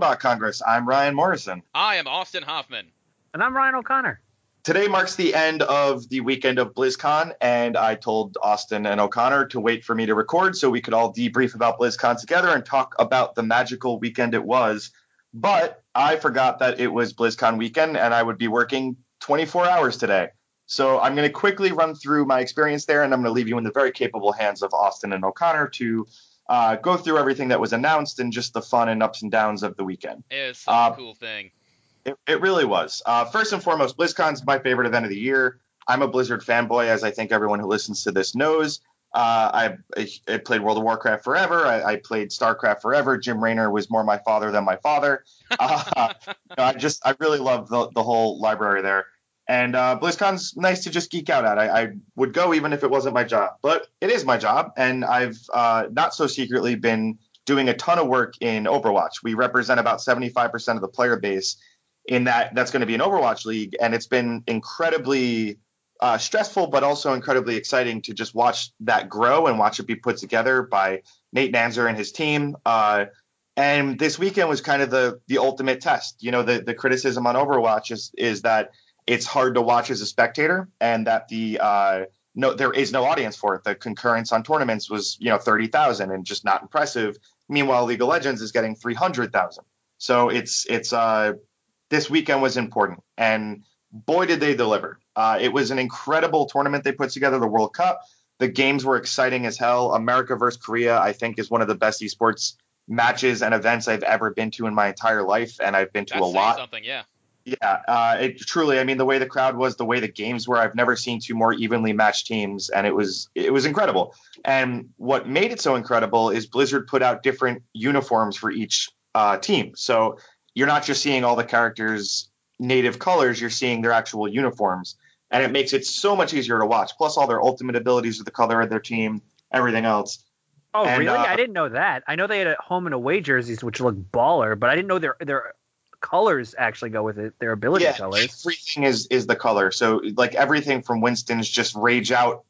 Robot Congress. I'm Ryan Morrison. I am Austin Hoffman. And I'm Ryan O'Connor. Today marks the end of the weekend of BlizzCon, and I told Austin and O'Connor to wait for me to record so we could all debrief about BlizzCon together and talk about the magical weekend it was. But I forgot that it was BlizzCon weekend and I would be working 24 hours today. So I'm going to quickly run through my experience there, and I'm going to leave you in the very capable hands of Austin and O'Connor to uh, go through everything that was announced and just the fun and ups and downs of the weekend. It was such Uh, a cool thing. It, it really was. Uh, first and foremost, BlizzCon's my favorite event of the year. I'm a Blizzard fanboy, as I think everyone who listens to this knows. Uh, I, I played World of Warcraft forever. I, I played StarCraft forever. Jim Raynor was more my father than my father. Uh, you know, I just I really love the, the whole library there. And uh, BlizzCon's nice to just geek out at. I, I would go even if it wasn't my job, but it is my job, and I've uh, not so secretly been doing a ton of work in Overwatch. We represent about 75% of the player base in that that's going to be an Overwatch league, and it's been incredibly uh, stressful, but also incredibly exciting to just watch that grow and watch it be put together by Nate Nanzer and his team. Uh, and this weekend was kind of the the ultimate test. You know, the the criticism on Overwatch is is that it's hard to watch as a spectator, and that the uh, no there is no audience for it. The concurrence on tournaments was you know thirty thousand and just not impressive. Meanwhile, League of Legends is getting three hundred thousand. So it's it's uh this weekend was important, and boy did they deliver. Uh, it was an incredible tournament they put together, the World Cup. The games were exciting as hell. America versus Korea, I think, is one of the best esports matches and events I've ever been to in my entire life, and I've been to a lot. something, yeah. Yeah, uh, it truly. I mean, the way the crowd was, the way the games were, I've never seen two more evenly matched teams, and it was it was incredible. And what made it so incredible is Blizzard put out different uniforms for each uh, team. So you're not just seeing all the characters' native colors; you're seeing their actual uniforms, and it makes it so much easier to watch. Plus, all their ultimate abilities are the color of their team, everything else. Oh, And, really? uh, I didn't know that. I know they had home and away jerseys, which look baller, but I didn't know their their colors actually go with it. Their ability yeah, colors. everything is is the color. So like everything from Winston's just rage out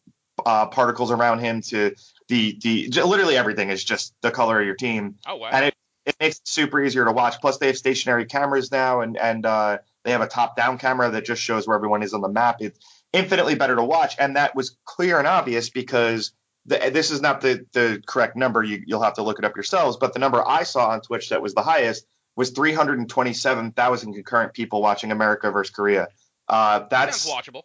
uh, particles around him to the the literally everything is just the color of your team, Oh wow. and it, it makes it super easier to watch. Plus they have stationary cameras now, and and uh, they have a top down camera that just shows where everyone is on the map. It's infinitely better to watch, and that was clear and obvious because. The, this is not the, the correct number. You, you'll have to look it up yourselves. But the number I saw on Twitch that was the highest was 327,000 concurrent people watching America versus Korea. Uh, that's watchable.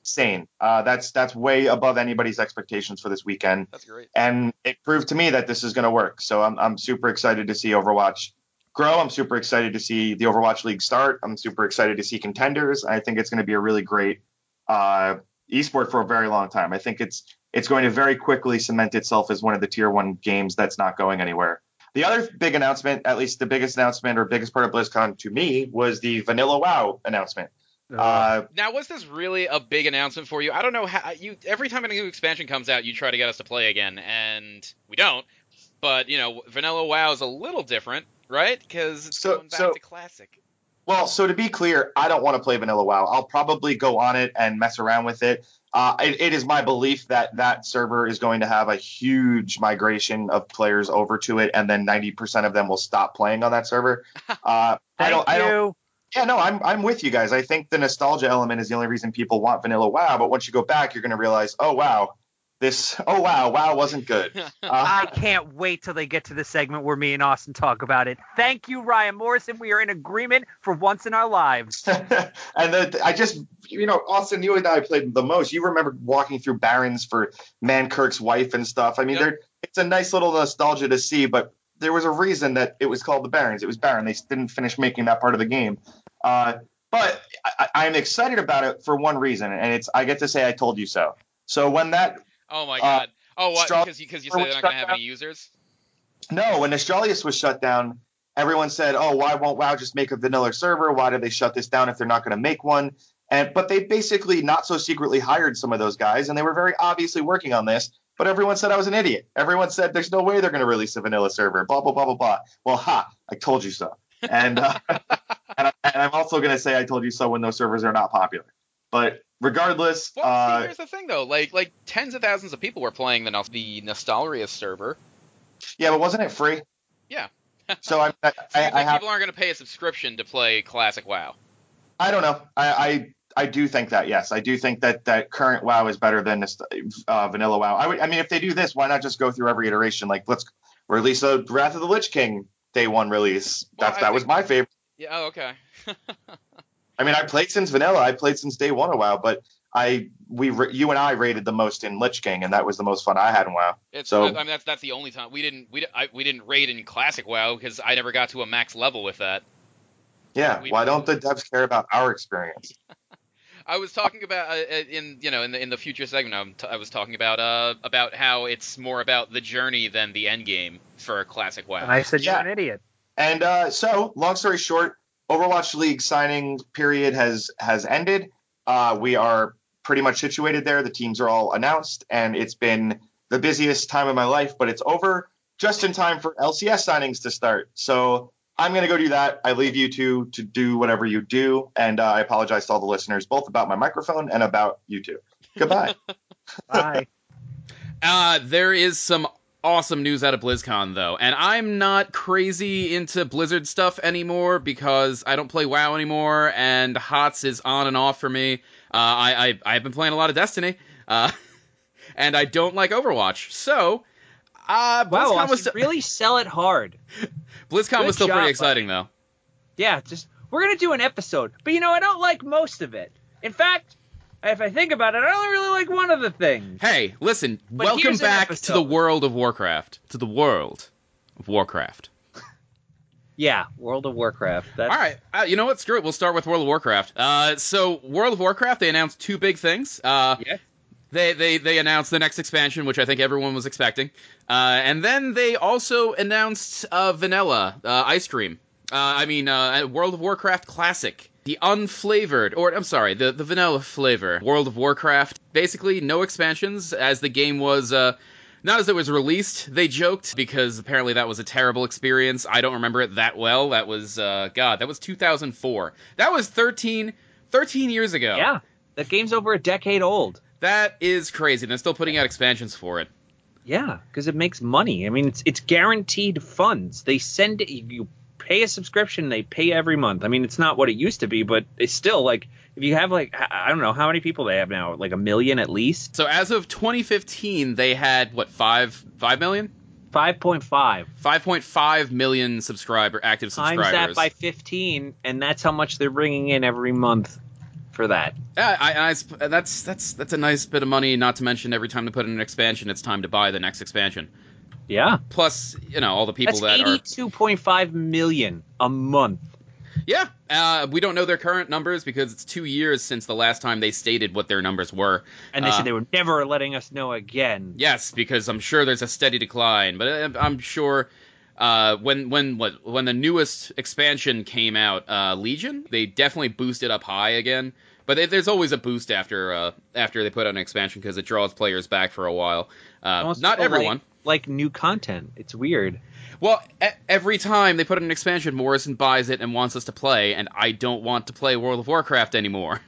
insane. Uh, that's that's way above anybody's expectations for this weekend, That's great. and it proved to me that this is going to work. So I'm I'm super excited to see Overwatch grow. I'm super excited to see the Overwatch League start. I'm super excited to see contenders. I think it's going to be a really great uh, esport for a very long time. I think it's it's going to very quickly cement itself as one of the tier one games that's not going anywhere. The other big announcement, at least the biggest announcement or biggest part of BlizzCon to me, was the Vanilla WoW announcement. Uh, Now, was this really a big announcement for you? I don't know how you. Every time a new expansion comes out, you try to get us to play again, and we don't. But you know, Vanilla WoW is a little different, right? Because it's So- going back so- to classic. Well, so to be clear, I don't want to play Vanilla WoW. I'll probably go on it and mess around with it. Uh, it, it is my belief that that server is going to have a huge migration of players over to it, and then 90% of them will stop playing on that server. Uh, I don't. I don't. you. Yeah, no, I'm I'm with you guys. I think the nostalgia element is the only reason people want Vanilla WoW. But once you go back, you're going to realize, oh wow, this. Oh wow, WoW wasn't good. Uh, I can't wait till they get to the segment where me and Austin talk about it. Thank you, Ryan Morrison. We are in agreement for once in our lives. and the, I just, you know, Austin, you and I played the most. You remember walking through Barrens for Mankrik's wife and stuff. I mean, Yep. there it's a nice little nostalgia to see, but there was a reason that it was called the Barrens. It was Baron. They didn't finish making that part of the game. Uh, but I, I'm excited about it for one reason, and it's I get to say I told you so. So when that Oh my Uh, god. Oh, what? Because you you said they're not gonna have any users. no, when Nostalrius was shut down, everyone said, "Oh, why won't WoW just make a vanilla server? Why do they shut this down if they're not going to make one?" And but they basically not so secretly hired some of those guys, and they were very obviously working on this. But everyone said I was an idiot. Everyone said there's no way they're going to release a vanilla server. Blah blah blah blah blah. Well, ha! I told you so. And uh, and, I, and I'm also going to say I told you so when those servers are not popular. But regardless, Well, uh, see, here's the thing though. Like like tens of thousands of people were playing the the Nostalrius server. yeah, but wasn't it free? Yeah. So I, I, I, think I have people aren't gonna pay a subscription to play classic WoW. I don't know. I, I I do think that yes, I do think that that current WoW is better than this uh, vanilla WoW. I would. I mean, if they do this, why not just go through every iteration? Like let's release a Wrath of the Lich King day one release. Well, That's that was my favorite. Yeah. Oh, okay. I mean, I played since vanilla. I played since day one of WoW, but I we you and I rated the most in Lich King, and that was the most fun I had in WoW. It's, So- I mean that's that's the only time we didn't we I, we didn't raid in classic WoW because I never got to a max level with that. Yeah. We- Why don't the devs care about our experience? I was talking about uh, uh, in you know in the in the future segment I'm t- I was talking about uh about how it's more about the journey than the end game for classic WoW. And I said Yeah. you're an idiot. And uh, so, long story short, Overwatch League signing period has has ended. Uh, we are pretty much situated there. The teams are all announced, and it's been the busiest time of my life. But it's over just in time for LCS signings to start. So I'm gonna go do that. I leave you two to do whatever you do, and uh, I apologize to all the listeners, both about my microphone and about you two. Goodbye. Bye. Uh, there is some awesome news out of BlizzCon though, and I'm not crazy into Blizzard stuff anymore because I don't play WoW anymore, and HOTS is on and off for me. Uh, I, I I've been playing a lot of Destiny, uh, and I don't like Overwatch. So, uh, BlizzCon Wow, was still, really sell it hard. BlizzCon good was still job, pretty exciting though. Yeah, just we're gonna do an episode, but you know I don't like most of it. In fact, if I think about it, I only really like one of the things. Hey, listen, But welcome back to the world of Warcraft. To the world of Warcraft. Yeah, World of Warcraft. That's, All right, uh, you know what? Screw it. We'll start with World of Warcraft. Uh, so World of Warcraft, they announced two big things. Uh, Yeah. They, they they announced the next expansion, which I think everyone was expecting, uh, and then they also announced uh, Vanilla uh, Ice Cream. Uh, I mean, uh, World of Warcraft Classic, the unflavored, or I'm sorry, the the vanilla flavor World of Warcraft. Basically, no expansions, as the game was. Uh, not as it was released, they joked because apparently that was a terrible experience. I don't remember it that well. That was uh, God, that was 2004. That was 13, 13 years ago. Yeah, that game's over a decade old. That is crazy. They're still putting out expansions for it. Yeah, because it makes money. I mean, it's it's guaranteed funds. They send it. You, you pay a subscription. They pay every month. I mean, it's not what it used to be, but it's still like if you have like I don't know how many people they have now, like a million at least. So as of 2015, they had what five five million, Five point five 5.5 million subscriber active subscribers times that by fifteen, and that's how much they're bringing in every month for that. Yeah, I, I that's that's that's a nice bit of money. Not to mention every time they put in an expansion, it's time to buy the next expansion. Yeah, Plus, you know, all the people that's that are eighty-two point five million a month. Yeah, uh, we don't know their current numbers because it's two years since the last time they stated what their numbers were. And they Uh, said they were never letting us know again. Yes, because I'm sure there's a steady decline, but uh, I'm sure uh, when when what when the newest expansion came out, uh, Legion, they definitely boosted up high again. But they, there's always a boost after uh, after they put out an expansion because it draws players back for a while. Uh, not feel like- everyone. Like new content. It's weird. Well, e- every time they put an expansion, Morrison buys it and wants us to play, and I don't want to play World of Warcraft anymore.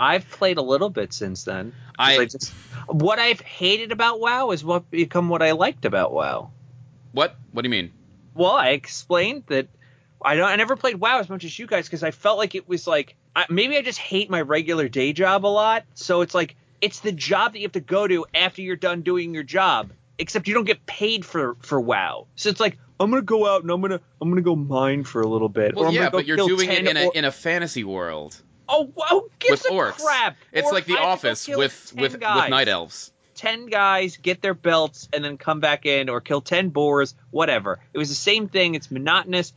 I've played a little bit since then. 'Cause I- just, what I've hated about WoW is what become what I liked about WoW. What? What do you mean? Well, I explained that I don't. I never played WoW as much as you guys because I felt like it was like I, maybe I just hate my regular day job a lot. So it's like it's the job that you have to go to after you're done doing your job. Except you don't get paid for for WoW. So it's like I'm gonna go out and I'm gonna I'm gonna go mine for a little bit. Well, yeah, but you're doing it in a or- in a fantasy world oh, oh with a orcs. crap. It's like The I have to go Office with 10 with with night elves. 10 guys get their belts and then come back in or kill 10 boars, whatever. It was the same thing. It's monotonous.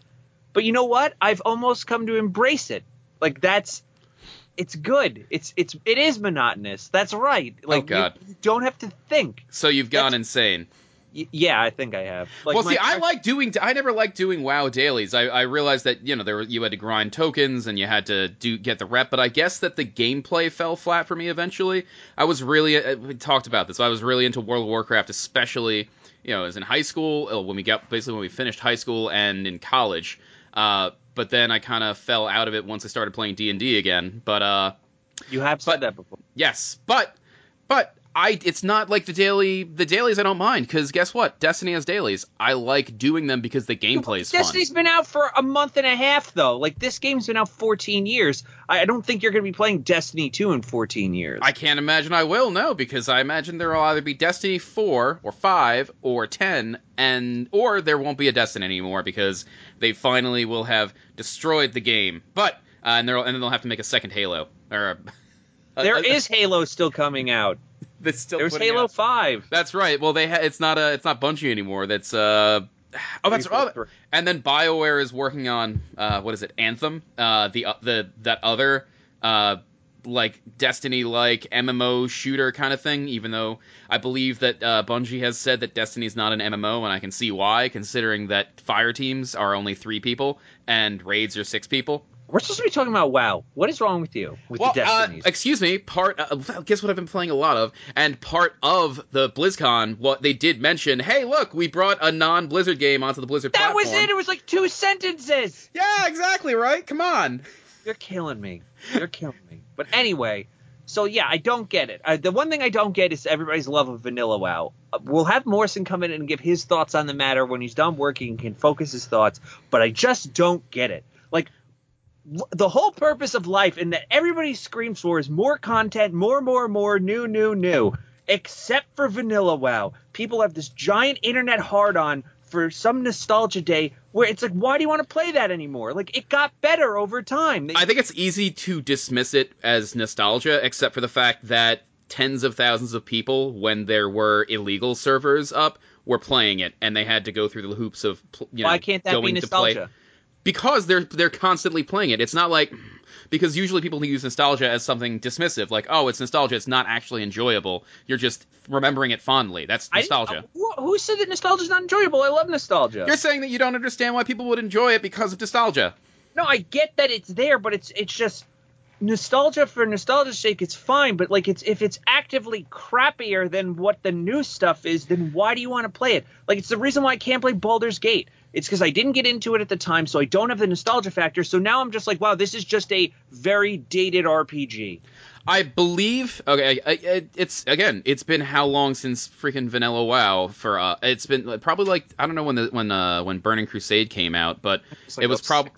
But you know what? I've almost come to embrace it. Like that's it's good. It's it's it is monotonous. That's right. Like you- Oh, God. You, don't have to think. So you've gone That's- insane. Y- yeah, I think I have. Like well, see, I like doing. I never liked doing WoW dailies. I, I realized that you know there were, you had to grind tokens and you had to do get the rep, but I guess that the gameplay fell flat for me eventually. I was really uh, we talked about this. I was really into World of Warcraft, especially you know, as in high school uh, when we got basically when we finished high school and in college. Uh, but then I kind of fell out of it once I started playing D and D again. But uh, you have said but- that before. Yes, but but I it's not like the daily the dailies I don't mind because guess what? Destiny has dailies. I like doing them because the gameplay is fun. Destiny's been out for a month and a half though. Like this game's been out 14 years. I, I don't think you're going to be playing Destiny 2 in 14 years. I can't imagine I will no because I imagine there will either be Destiny 4 or 5 or 10 and or there won't be a Destiny anymore because they finally will have destroyed the game. But uh, and they'll and then they'll have to make a second Halo or a, There a- is Halo still coming out. That's still There's Halo out- 5. That's right. Well, they ha- it's not a it's not Bungie anymore. That's uh oh that's oh, and then BioWare is working on uh what is it Anthem uh the uh, the that other uh like Destiny like MMO shooter kind of thing. Even though I believe that uh, Bungie has said that Destiny is not an MMO, and I can see why, considering that fire teams are only three people and raids are six people. We're supposed to be talking about WoW. What is wrong with you with Well, the uh, Destinies? excuse me. Part uh, guess what I've been playing a lot of, and part of the BlizzCon, what they did mention. Hey, look, we brought a non-Blizzard game onto the Blizzard that platform. was it. It was like two sentences. Yeah, exactly right. Come on. You're killing me. You're killing me. But anyway, so yeah, I don't get it. Uh, the one thing I don't get is everybody's love of Vanilla WoW. Uh, we'll have Morrison come in and give his thoughts on the matter when he's done working. and can focus his thoughts. But I just don't get it. Like the whole purpose of life, and that everybody screams for, is more content, more, more, more, new, new, new. Except for Vanilla WoW, people have this giant internet hard on for some nostalgia day where it's like, why do you want to play that anymore? Like it got better over time. They- I think it's easy to dismiss it as nostalgia, except for the fact that tens of thousands of people, when there were illegal servers up, were playing it, and they had to go through the hoops of you know why can't that be going to play. Because they're they're constantly playing it. It's not like because usually people use nostalgia as something dismissive, like oh, it's nostalgia. It's not actually enjoyable. You're just remembering it fondly. That's I nostalgia. Uh, who, who said that nostalgia is not enjoyable? I love nostalgia. You're saying that you don't understand why people would enjoy it because of nostalgia. No, I get that it's there, but it's it's just nostalgia for nostalgia's sake. It's fine, but like it's if it's actively crappier than what the new stuff is, then why do you want to play it? Like it's the reason why I can't play Baldur's Gate. It's because I didn't get into it at the time, so I don't have the nostalgia factor. So now I'm just like, wow, this is just a very dated RPG. I believe. Okay, I, I, it's again. It's been how long since freaking Vanilla WoW? For uh, it's been like, probably like I don't know when the when uh when Burning Crusade came out, but it was probably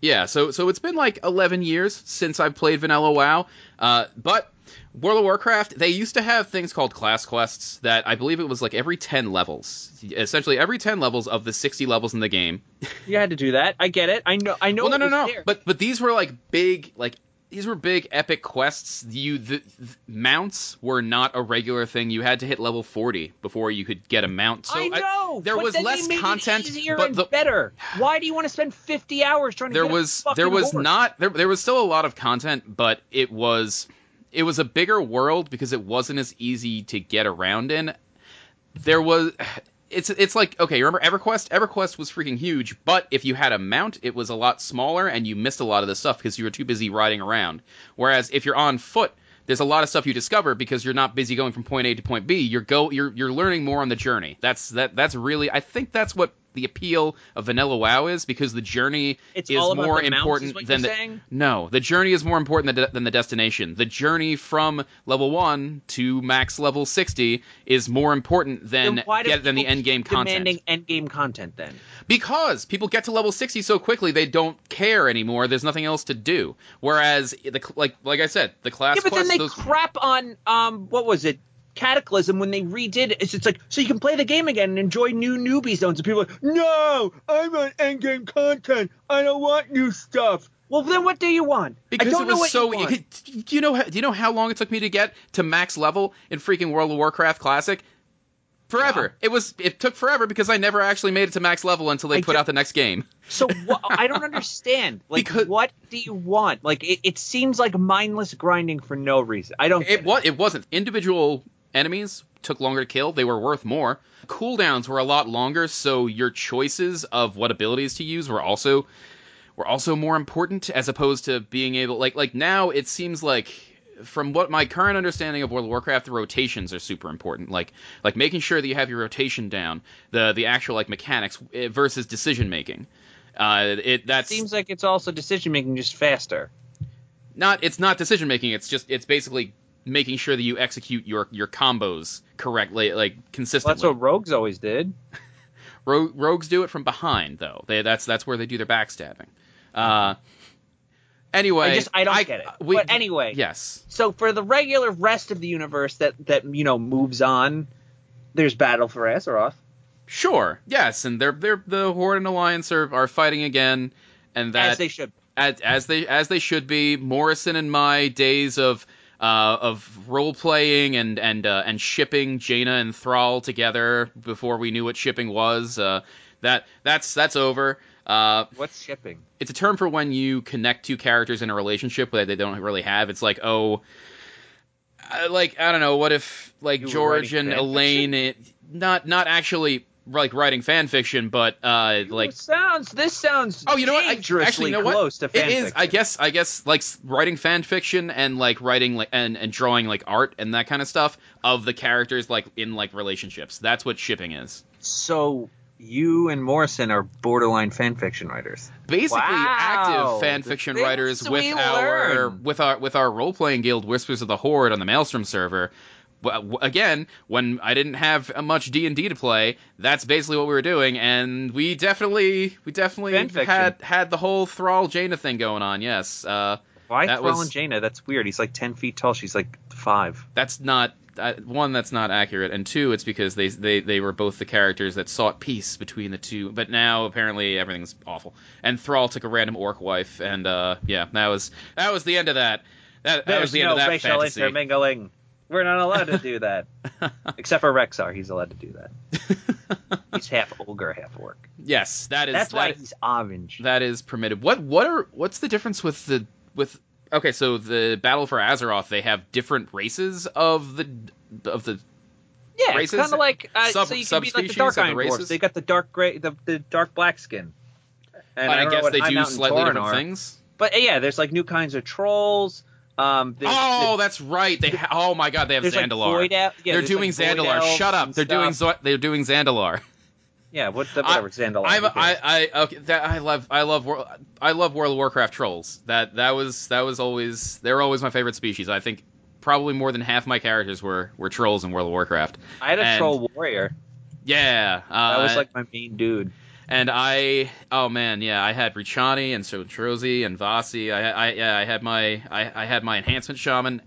yeah. So so it's been like 11 years since I've played Vanilla WoW. Uh, but World of Warcraft, they used to have things called class quests that I believe it was like every 10 levels, essentially every 10 levels of the 60 levels in the game. You had to do that. I get it. I know. I know. well, no, no, no. there. But but these were like big like these were big epic quests. You the, the mounts were not a regular thing. You had to hit level 40 before you could get a mount. So I know. there but was less content, but the- better. Why do you want to spend 50 hours trying to there get a was there was not there, there was still a lot of content but it was it was a bigger world because it wasn't as easy to get around in there was it's it's like okay remember everquest everquest was freaking huge but if you had a mount it was a lot smaller and you missed a lot of the stuff because you were too busy riding around whereas if you're on foot there's a lot of stuff you discover because you're not busy going from point A to point B. You're go you're you're learning more on the journey. That's that that's really I think that's what the appeal of Vanilla WoW is because the journey It's is more mounts, important is than the saying? no. The journey is more important than, than the destination. The journey from level one to max level sixty is more important than get than the end game content. demanding end game content then? Because people get to level 60 so quickly they don't care anymore. There's nothing else to do. Whereas the like like I said, the class Yeah, but quests then they those crap on um what was it? Cataclysm when they redid it. It's, it's like so you can play the game again and enjoy new newbie zones. And people are like, no, I want end game content. I don't want new stuff. Well, then what do you want? because I don't it know was what so you do you know how- do you know how long it took me to get to max level in freaking World of Warcraft Classic? Forever. It was. It took forever because I never actually made it to max level until they I put out the next game. So wha- I don't understand. Like, Because- what do you want? Like, it, it seems like mindless grinding for no reason. I don't. It get what it wasn't. Individual enemies took longer to kill. They were worth more. Cooldowns were a lot longer, so your choices of what abilities to use were also were also more important as opposed to being able like like now it seems like from what my current understanding of World of Warcraft, the rotations are super important. Like like making sure that you have your rotation down, the the actual like mechanics eh, versus decision making. Uh, it that's Seems like it's also decision making just faster. not it's not decision making it's just it's basically making sure that you execute your your combos correctly like Well, consistently that's what rogues always did. Ro- rogues do it from behind though they, that's that's where they do their backstabbing uh anyway I just I don't get it. we- but anyway, yes So for the regular rest of the universe that that you know moves on, there's Battle for Azeroth. sure yes and they're they're the horde and alliance are, are fighting again and that as they should. as, as they as they should be. Morrison and my days of uh, of role playing and and uh, and shipping Jaina and Thrall together before we knew what shipping was. Uh, that that's that's over. Uh, What's shipping? it's a term for when you connect two characters in a relationship that they don't really have. It's like oh. uh, Like I don't know, what if like You George and Elaine, it, not not actually like writing fan fiction, but uh, like It sounds this sounds Oh, you know what? I- dangerously actually, you know what? to fan it is. I guess. I guess like writing fan fiction and like writing like and, and drawing like art and that kind of stuff of the characters like in like relationships. That's what shipping is. So you and Morrison are borderline fan fiction writers. Basically, Wow. active fan The fiction writers with our learn. with our with our role playing guild Whispers of the Horde on the Maelstrom server. Again, when I didn't have much D and D to play, that's basically what we were doing, and we definitely, we definitely had had the whole Thrall Jaina thing going on. Yes, uh, Why Thrall was- and Jaina? That's weird. He's like ten feet tall. She's like five. that's not uh, one that's not accurate and two it's because they they they were both the characters that sought peace between the two but now apparently everything's awful and thrall took a random orc wife and uh yeah that was that was the end of that that, that was the end no of that racial fantasy intermingling. We're not allowed to do that. Except for Rexxar, he's allowed to do that. He's half ogre, half orc. yes that is That's why that- he's orange. that is permitted what what are what's the difference with the with okay so the battle for azeroth they have different races of the of the yeah, it's races? kind of like uh, Sub- so you can be like the dark the iron races? They got the dark gray, the, the dark black skin. And I, don't guess they do slightly different are. things But yeah, there's like new kinds of trolls. Um, there's, oh that's right they ha- oh my god they have like zandalar void yeah, they're doing like, Zandalar. Shut up. They're doing. Zo- they're doing Zandalar. yeah, what the, whatever Zandalar. I'm. I I okay that I love I love I love World of Warcraft trolls. That that was that was always they're always my favorite species. I think probably more than half my characters were were trolls in World of Warcraft. I had a and- troll warrior. Yeah, uh, That was like my main dude. And I oh man yeah I had Richani and so Trozi and Vasi. I I yeah I had my I, I had my enhancement shaman.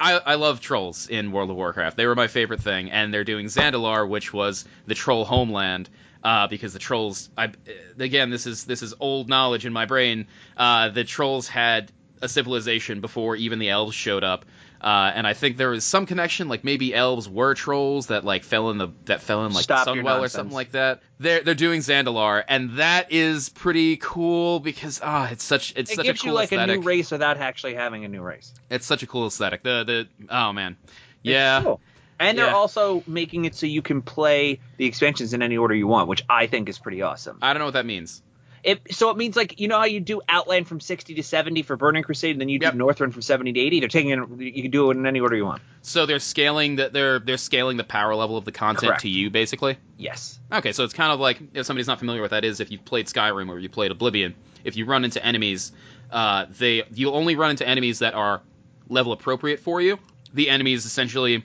I, I love trolls in World of Warcraft. They were my favorite thing, and they're doing Zandalar, which was the troll homeland, uh, because the trolls. I again, this is this is old knowledge in my brain. Uh, the trolls had a civilization before even the elves showed up, uh, and I think there was some connection, like maybe elves were trolls that like fell in the that fell in like Stop Sunwell or something like that. They're they're doing Zandalar, and that is pretty cool because ah, it's such it's It such gives a cool you like aesthetic. a new race without actually having a new race. It's such a cool aesthetic. The the oh man, yeah. cool. And they're also making it so you can play the expansions in any order you want, which I think is pretty awesome. I don't know what that means. It, so it means like you know how you do Outland from 60 to 70 for Burning Crusade, and then you Yep. do Northrend from 70 to 80. They're taking it. You can do it in any order you want. So they're scaling the they're they're scaling the power level of the content Correct. to you basically. Yes. Okay, so it's kind of like if somebody's not familiar with that is if you've played Skyrim or you played Oblivion, if you run into enemies, uh, they you'll only run into enemies that are level appropriate for you. The enemies essentially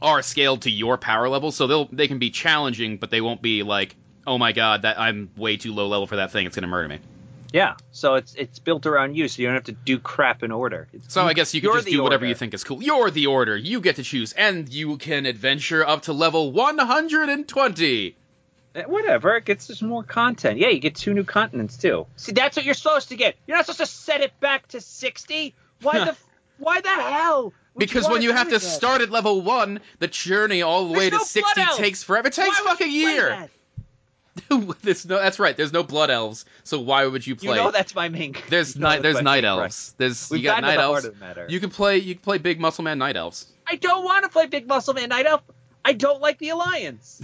are scaled to your power level, so they'll they can be challenging, but they won't be like, oh my god, that I'm way too low level for that thing. It's gonna murder me. Yeah. So it's it's built around you, so you don't have to do crap in order. It's, So I guess you can just do whatever order. you think is cool. You're the order. You get to choose, and you can adventure up to level 120. Eh, Whatever. It gets us more content. Yeah, you get two new continents too. See, that's what you're supposed to get. You're not supposed to set it back to 60. Why the Why the hell Because when you have to that? start at level one, the journey all the There's way to no blood 60 takes forever. It takes Why fucking year. there's no. That's right. There's no blood elves. So why would you play? You know that's my main. there's you know night. There's night elves. There's We've you got night the elves. heart of the matter. You can play. You can play big muscle man night elves. I don't want to play Big Muscle Man Night Elf. I don't like the Alliance.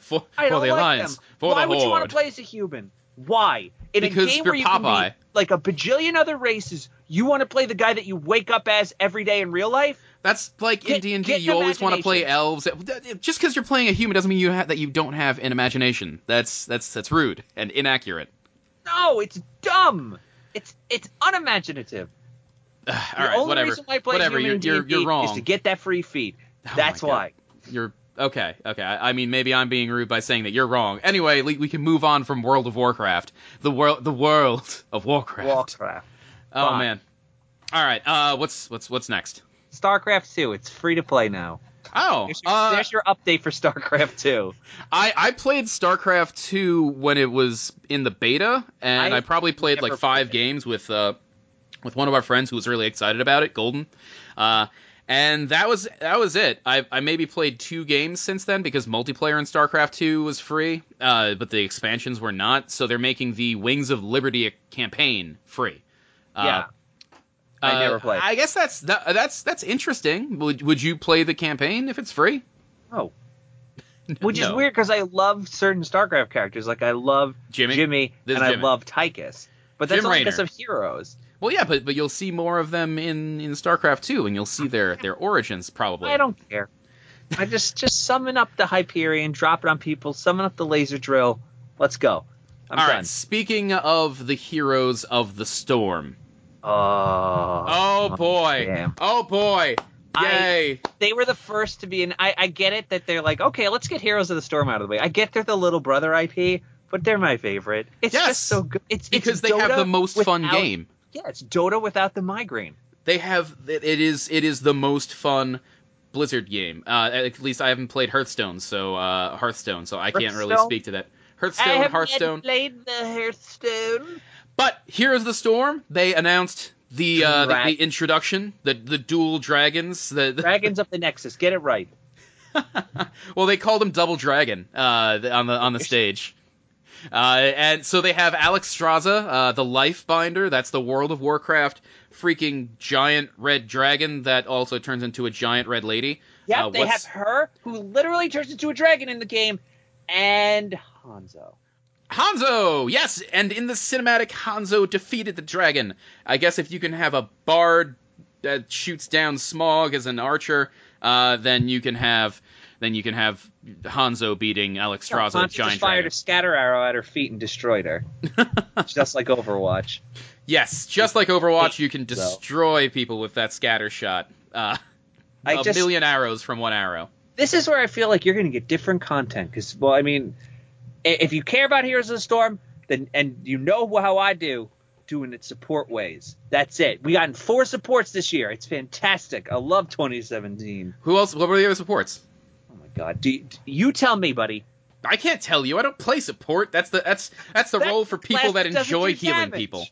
for I for don't the like alliance. them. For Why the would you want to play as a human? Why? In Because a game where you can be like a bajillion other races, you want to play the guy that you wake up as every day in real life? That's like in D and D. You always want to play elves. Just because you're playing a human doesn't mean you ha- that you don't have an imagination. That's that's that's rude and inaccurate. No, it's dumb. It's it's unimaginative. All the right, only whatever. reason why I play whatever. human You're in you're, D&D you're wrong. is to get that free feed. Oh That's why. You're okay. Okay. I, I mean, maybe I'm being rude by saying that you're wrong. Anyway, we, we can move on from World of Warcraft. The world, the world of Warcraft. Warcraft. Oh Fine. man. All right. Uh, what's what's what's next? StarCraft 2. It's free to play now. Oh, There's your, uh, there's your update for StarCraft 2. I I played StarCraft 2 when it was in the beta, and I, I probably played like five played games with uh with one of our friends who was really excited about it, Golden. Uh, and that was that was it. I I maybe played two games since then because multiplayer in StarCraft 2 was free, uh, but the expansions were not. So they're making the Wings of Liberty campaign free. Uh, Yeah. I uh, never played. I guess that's that, that's that's interesting. Would would you play the campaign if it's free? Oh. Which is weird because I love certain StarCraft characters. Like I love Jimmy. Jimmy, and Jimmy. I love Tychus. But that's Jim only because of heroes. Well, yeah, but but you'll see more of them in in StarCraft 2, and you'll see their their origins probably. I don't care. I just just summon up the Hyperion, drop it on people, summon up the laser drill. Let's go. I'm All right. Speaking of the heroes of the storm. Oh, Oh boy. damn. Oh boy. I- Yay. they were the first to be in. I, I get it that they're like, okay, let's get Heroes of the Storm out of the way. I get they're the little brother IP, but they're my favorite. It's Yes. just so good. It's because it's they have the most fun game. Yeah, it's Dota without the migraine. They have it is it is the most fun Blizzard game. Uh, at least I haven't played Hearthstone, so uh, Hearthstone, so I can't really speak to that. I Hearthstone, have Hearthstone. played the Hearthstone. But Heroes of the Storm, they announced the uh, the, the introduction, the the dual dragons, the, the Dragons of the Nexus. Get it right. well, they called him Double Dragon uh, on the on the stage. Uh, and so they have Alexstrasza, uh, the Life Binder. That's the World of Warcraft freaking giant red dragon that also turns into a giant red lady. Yeah, Uh, they have her who literally turns into a dragon in the game, and Hanzo. Hanzo, yes, and in the cinematic, Hanzo defeated the dragon. I guess if you can have a bard that shoots down Smaug as an archer, uh, then you can have then you can have Hanzo beating Alexstrasza, Hanzo giant just fired dragon. a scatter arrow at her feet and destroyed her, just like Overwatch. Yes, just like Overwatch, you can destroy people with that scatter shot. Uh, I a just million arrows from one arrow. this is where I feel like you're going to get different content because, well, I mean, if you care about Heroes of the Storm, then and you know how I do, doing it support ways. That's it. We got four supports this year. It's fantastic. I love 2017. Who else? What were the other supports? Oh my god. Do you, you tell me, buddy. I can't tell you. I don't play support. That's the that's that's the That role for people that enjoy healing damage. people.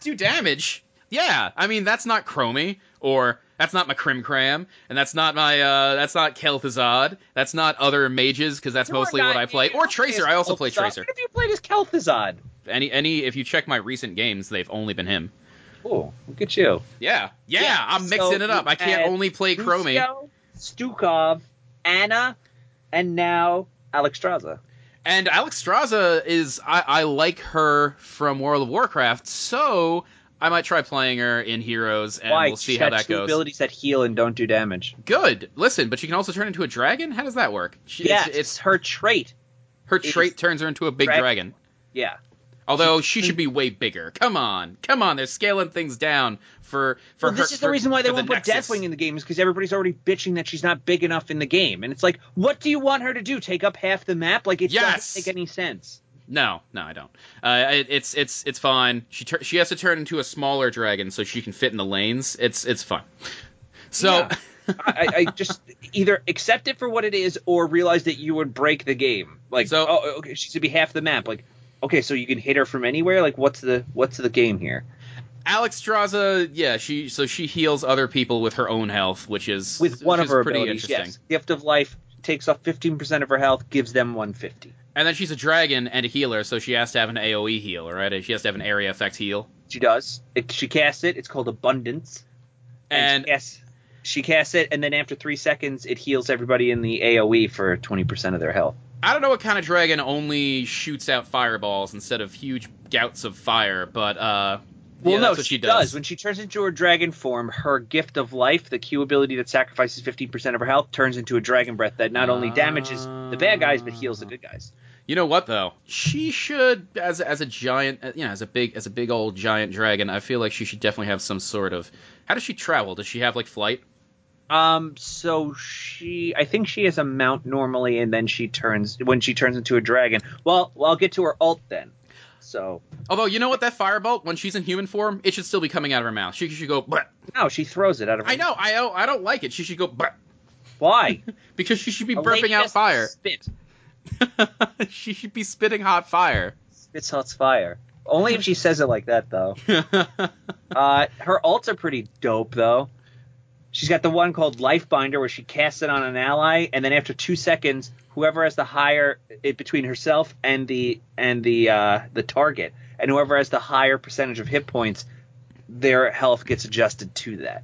Do damage? Yeah. I mean, that's not Chromie or that's not my Crimcram, and that's not my uh that's not Kel'Thuzad. That's not other mages because that's mostly what I play. Or Tracer. I also play Tracer. What if you played as Kel'Thuzad? Any any if you check my recent games, they've only been him. Oh, look at you. Yeah. Yeah. Yeah, I'm so mixing it up. I can't only play Chromie. Stukov, Ana, and now Alexstrasza. And Alexstrasza is I, I like her from World of Warcraft, so I might try playing her in Heroes, and Why? we'll see how that two goes. abilities that heal and don't do damage. Good. Listen, but she can also turn into a dragon. How does that work? She, yeah, it's, it's, her trait. her it's trait turns her into a big drag- dragon. Yeah. Although she should be way bigger. Come on, come on. They're scaling things down for for well, this her- is the for- reason why they won't put Nexus. Deathwing in the game is because everybody's already bitching that she's not big enough in the game, and it's like, what do you want her to do? Take up half the map? Like it Yes! doesn't make any sense. No, no, I don't. Uh, it, it's it's it's fine. She tur- she has to turn into a smaller dragon so she can fit in the lanes. It's it's fun. So. Yeah. I, I just either accept it for what it is or realize that you would break the game. Like, So- oh, okay, she should be half the map. Like, okay, so you can hit her from anywhere. Like, what's the what's the game here? Alexstrasza, yeah, she so she heals other people with her own health, which is With one of her pretty abilities, interesting. yes. Gift of Life takes off 15% of her health, gives them 150. And then she's a dragon and a healer, so she has to have an AOE heal, right? She has to have an area effect heal. She does. It, she casts it. It's called Abundance. And yes, she casts it, and then after three seconds, it heals everybody in the AOE for 20% of their health. I don't know what kind of dragon only shoots out fireballs instead of huge gouts of fire, but uh Well, yeah, no, that's what she does. When she turns into her dragon form, her gift of life, the Q ability that sacrifices 15% of her health, turns into a dragon breath that not only damages the bad guys but heals the good guys. You know what though? She should, as as a giant, uh, you know, as a big as a big old giant dragon. I feel like she should definitely have some sort of. How does she travel? Does she have like flight? Um, so she, I think she has a mount normally, and then she turns when she turns into a dragon. Well, well, I'll get to her alt then. So Although you know what, that firebolt when she's in human form, it should still be coming out of her mouth. She should go. Bleh. no, she throws it out of. Her I know, I don't, I don't like it. She should go bleh, Why? because she should be A burping out fire. Spit. she should be spitting hot fire. Spits hot fire. Only if she says it like that, though. Uh, her ults are pretty dope, though. She's got the one called Life Binder, where she casts it on an ally, and then after two seconds, whoever has the higher it between herself and the and the uh, the target, and whoever has the higher percentage of hit points, their health gets adjusted to that.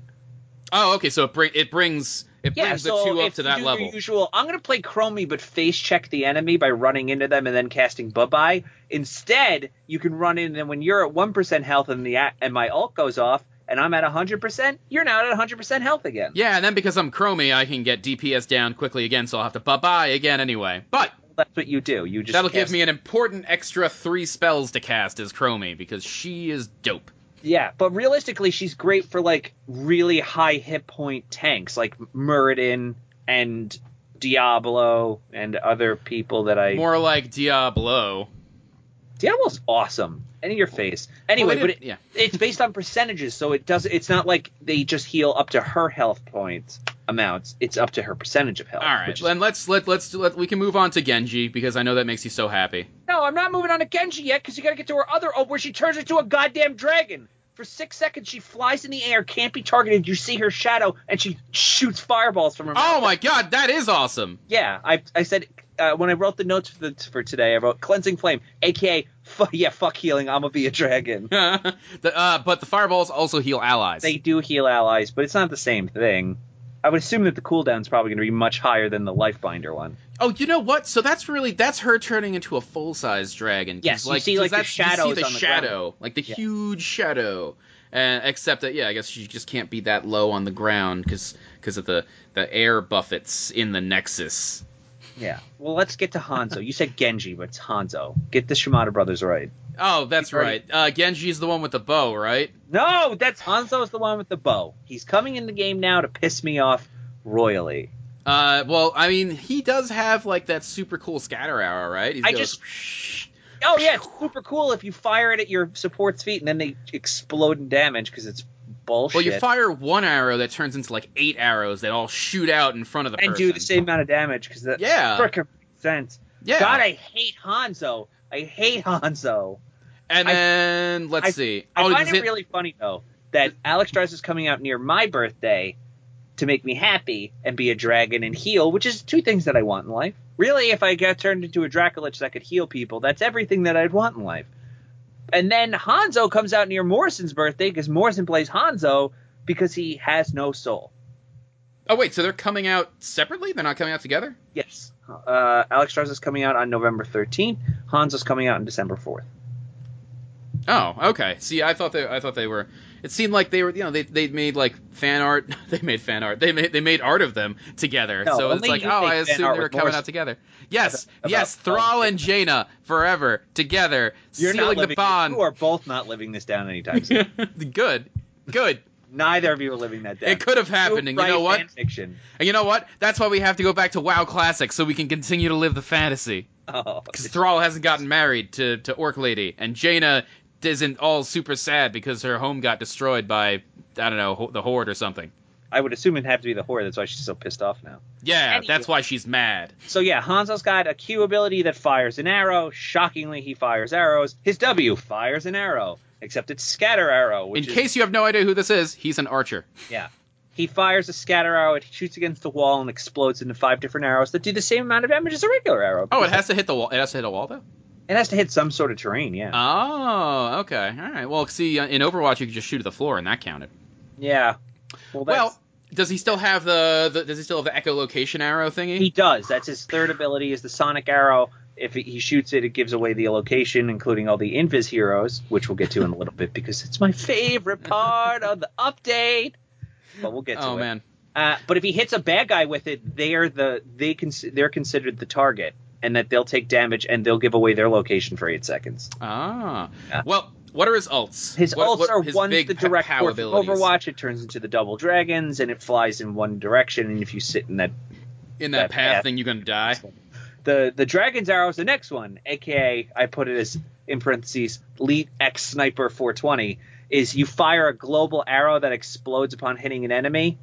oh, okay. So it bring it brings it Yeah, brings so the two up to that level. Usual, I'm gonna play Chromie, but face check the enemy by running into them and then casting bye. Instead, you can run in, and when you're at one percent health and the and my ult goes off, and I'm at hundred percent, you're now at hundred percent health again. Yeah, and then because I'm Chromie, I can get DPS down quickly again, so I'll have to bye bye again anyway. But That's what you do. You just that'll give me an important extra three spells to cast as Chromie because she is dope. yeah. But realistically, she's great for like really high hit point tanks like Muradin and Diablo and other people that I. More like Diablo. Diablo's awesome. And in your face. Anyway, Well, but it, yeah. it's based on percentages, so it does. It's not like they just heal up to her health points amounts. It's up to her percentage of health. All right, is- then let's let let's let we can move on to Genji because I know that makes you so happy. no, I'm not moving on to Genji yet because you got to get to her other ult where she turns into a goddamn dragon. For six seconds, she flies in the air, can't be targeted. You see her shadow, and she shoots fireballs from her. Oh mouth. my god, that is awesome. Yeah, I I said uh, when I wrote the notes for the, for today, I wrote cleansing flame, aka fu- yeah, fuck healing. I'm gonna be a dragon. the, uh, but the fireballs also heal allies. They do heal allies, but it's not the same thing. I would assume that the cooldown's probably going to be much higher than the Lifebinder one. Oh, you know what? So that's really that's her turning into a full size dragon. Yes, you like, like, you see shadows the on the shadow, like the Yeah. huge shadow. And except that, yeah, I guess she just can't be that low on the ground because because of the the air buffets in the Nexus. Yeah. Well, let's get to Hanzo. You said Genji, but it's Hanzo. Get the Shimada brothers right. Oh, that's You've right. Uh, Genji's the one with the bow, right? No, that's Hanzo's the one with the bow. He's coming in the game now to piss me off royally. Uh, well, I mean, he does have like that super cool scatter arrow, right? He I goes, just- Oh yeah, it's super cool if you fire it at your support's feet and then they explode in damage because it's bullshit. Well, you fire one arrow that turns into like eight arrows that all shoot out in front of the and person. do the same amount of damage because that Yeah. makes sense. Yeah. God, I hate Hanzo. I hate Hanzo. and I- then let's I- see. I oh, find it it really funny though that Alexstrasza is coming out near my birthday to make me happy and be a dragon and heal, which is two things that I want in life. Really, if I got turned into a Dracolich that could heal people, that's everything that I'd want in life. And then Hanzo comes out near Morrison's birthday because Morrison plays Hanzo because he has no soul. Oh wait, so they're coming out separately? They're not coming out together? Yes. Uh, Alexstrasza is coming out on November 13th. Hanzo's coming out on December 4th. Oh, okay. See, I thought they I thought they were it seemed like they were, you know, they they made like fan art. They made fan art. They made they made art of them together. No, so it's like, oh, I assume they were coming out together. Yes, About- yes, Thrall and Jaina forever together, You're not sealing the bond. You are both not living this down anytime soon. good, good. Neither of you are living that down. It could have happened, and you know what? fiction. And you know what? That's why we have to go back to WoW Classic so we can continue to live the fantasy. Oh, Because Thrall hasn't gotten married to, to Orc Lady, and Jaina isn't all super sad because her home got destroyed by I don't know the Horde or something. I would assume it'd have to be the horde. That's why she's so pissed off now. Yeah, Anyway. that's why she's mad. So yeah, Hanzo's got a Q ability that fires an arrow. Shockingly, he fires arrows. His W fires an arrow. except it's scatter arrow. In is, case you have no idea who this is, he's an archer. yeah, he fires a scatter arrow. It shoots against the wall and explodes into five different arrows that do the same amount of damage as a regular arrow. Oh, it has to hit the wall. It has to hit a wall though. It has to hit some sort of terrain. Yeah. Oh, okay, all right. Well, see, uh, in Overwatch you could just shoot at the floor, and that counted. yeah. Well, Well, does he still have the, the Does he still have the echolocation arrow thingy? he does. That's his third ability. Is the sonic arrow. If he shoots it, it gives away the location, including all the invis heroes, which we'll get to in a little bit because it's my favorite part of the update. But we'll get to it. oh it. man. Uh, but if he hits a bad guy with it, they're the they can they're considered the target, and that they'll take damage and they'll give away their location for eight seconds. Ah. Yeah. Well, what are his ults? His What- ults what- are his one's the direct pow port from abilities. Overwatch. It turns into the double dragons, and it flies in one direction. And if you sit in that, In that, that path, path. then you're gonna die. the the dragon's arrow is the next one, aka I put it as in parentheses Elite X Sniper 420. Is you fire a global arrow that explodes upon hitting an enemy.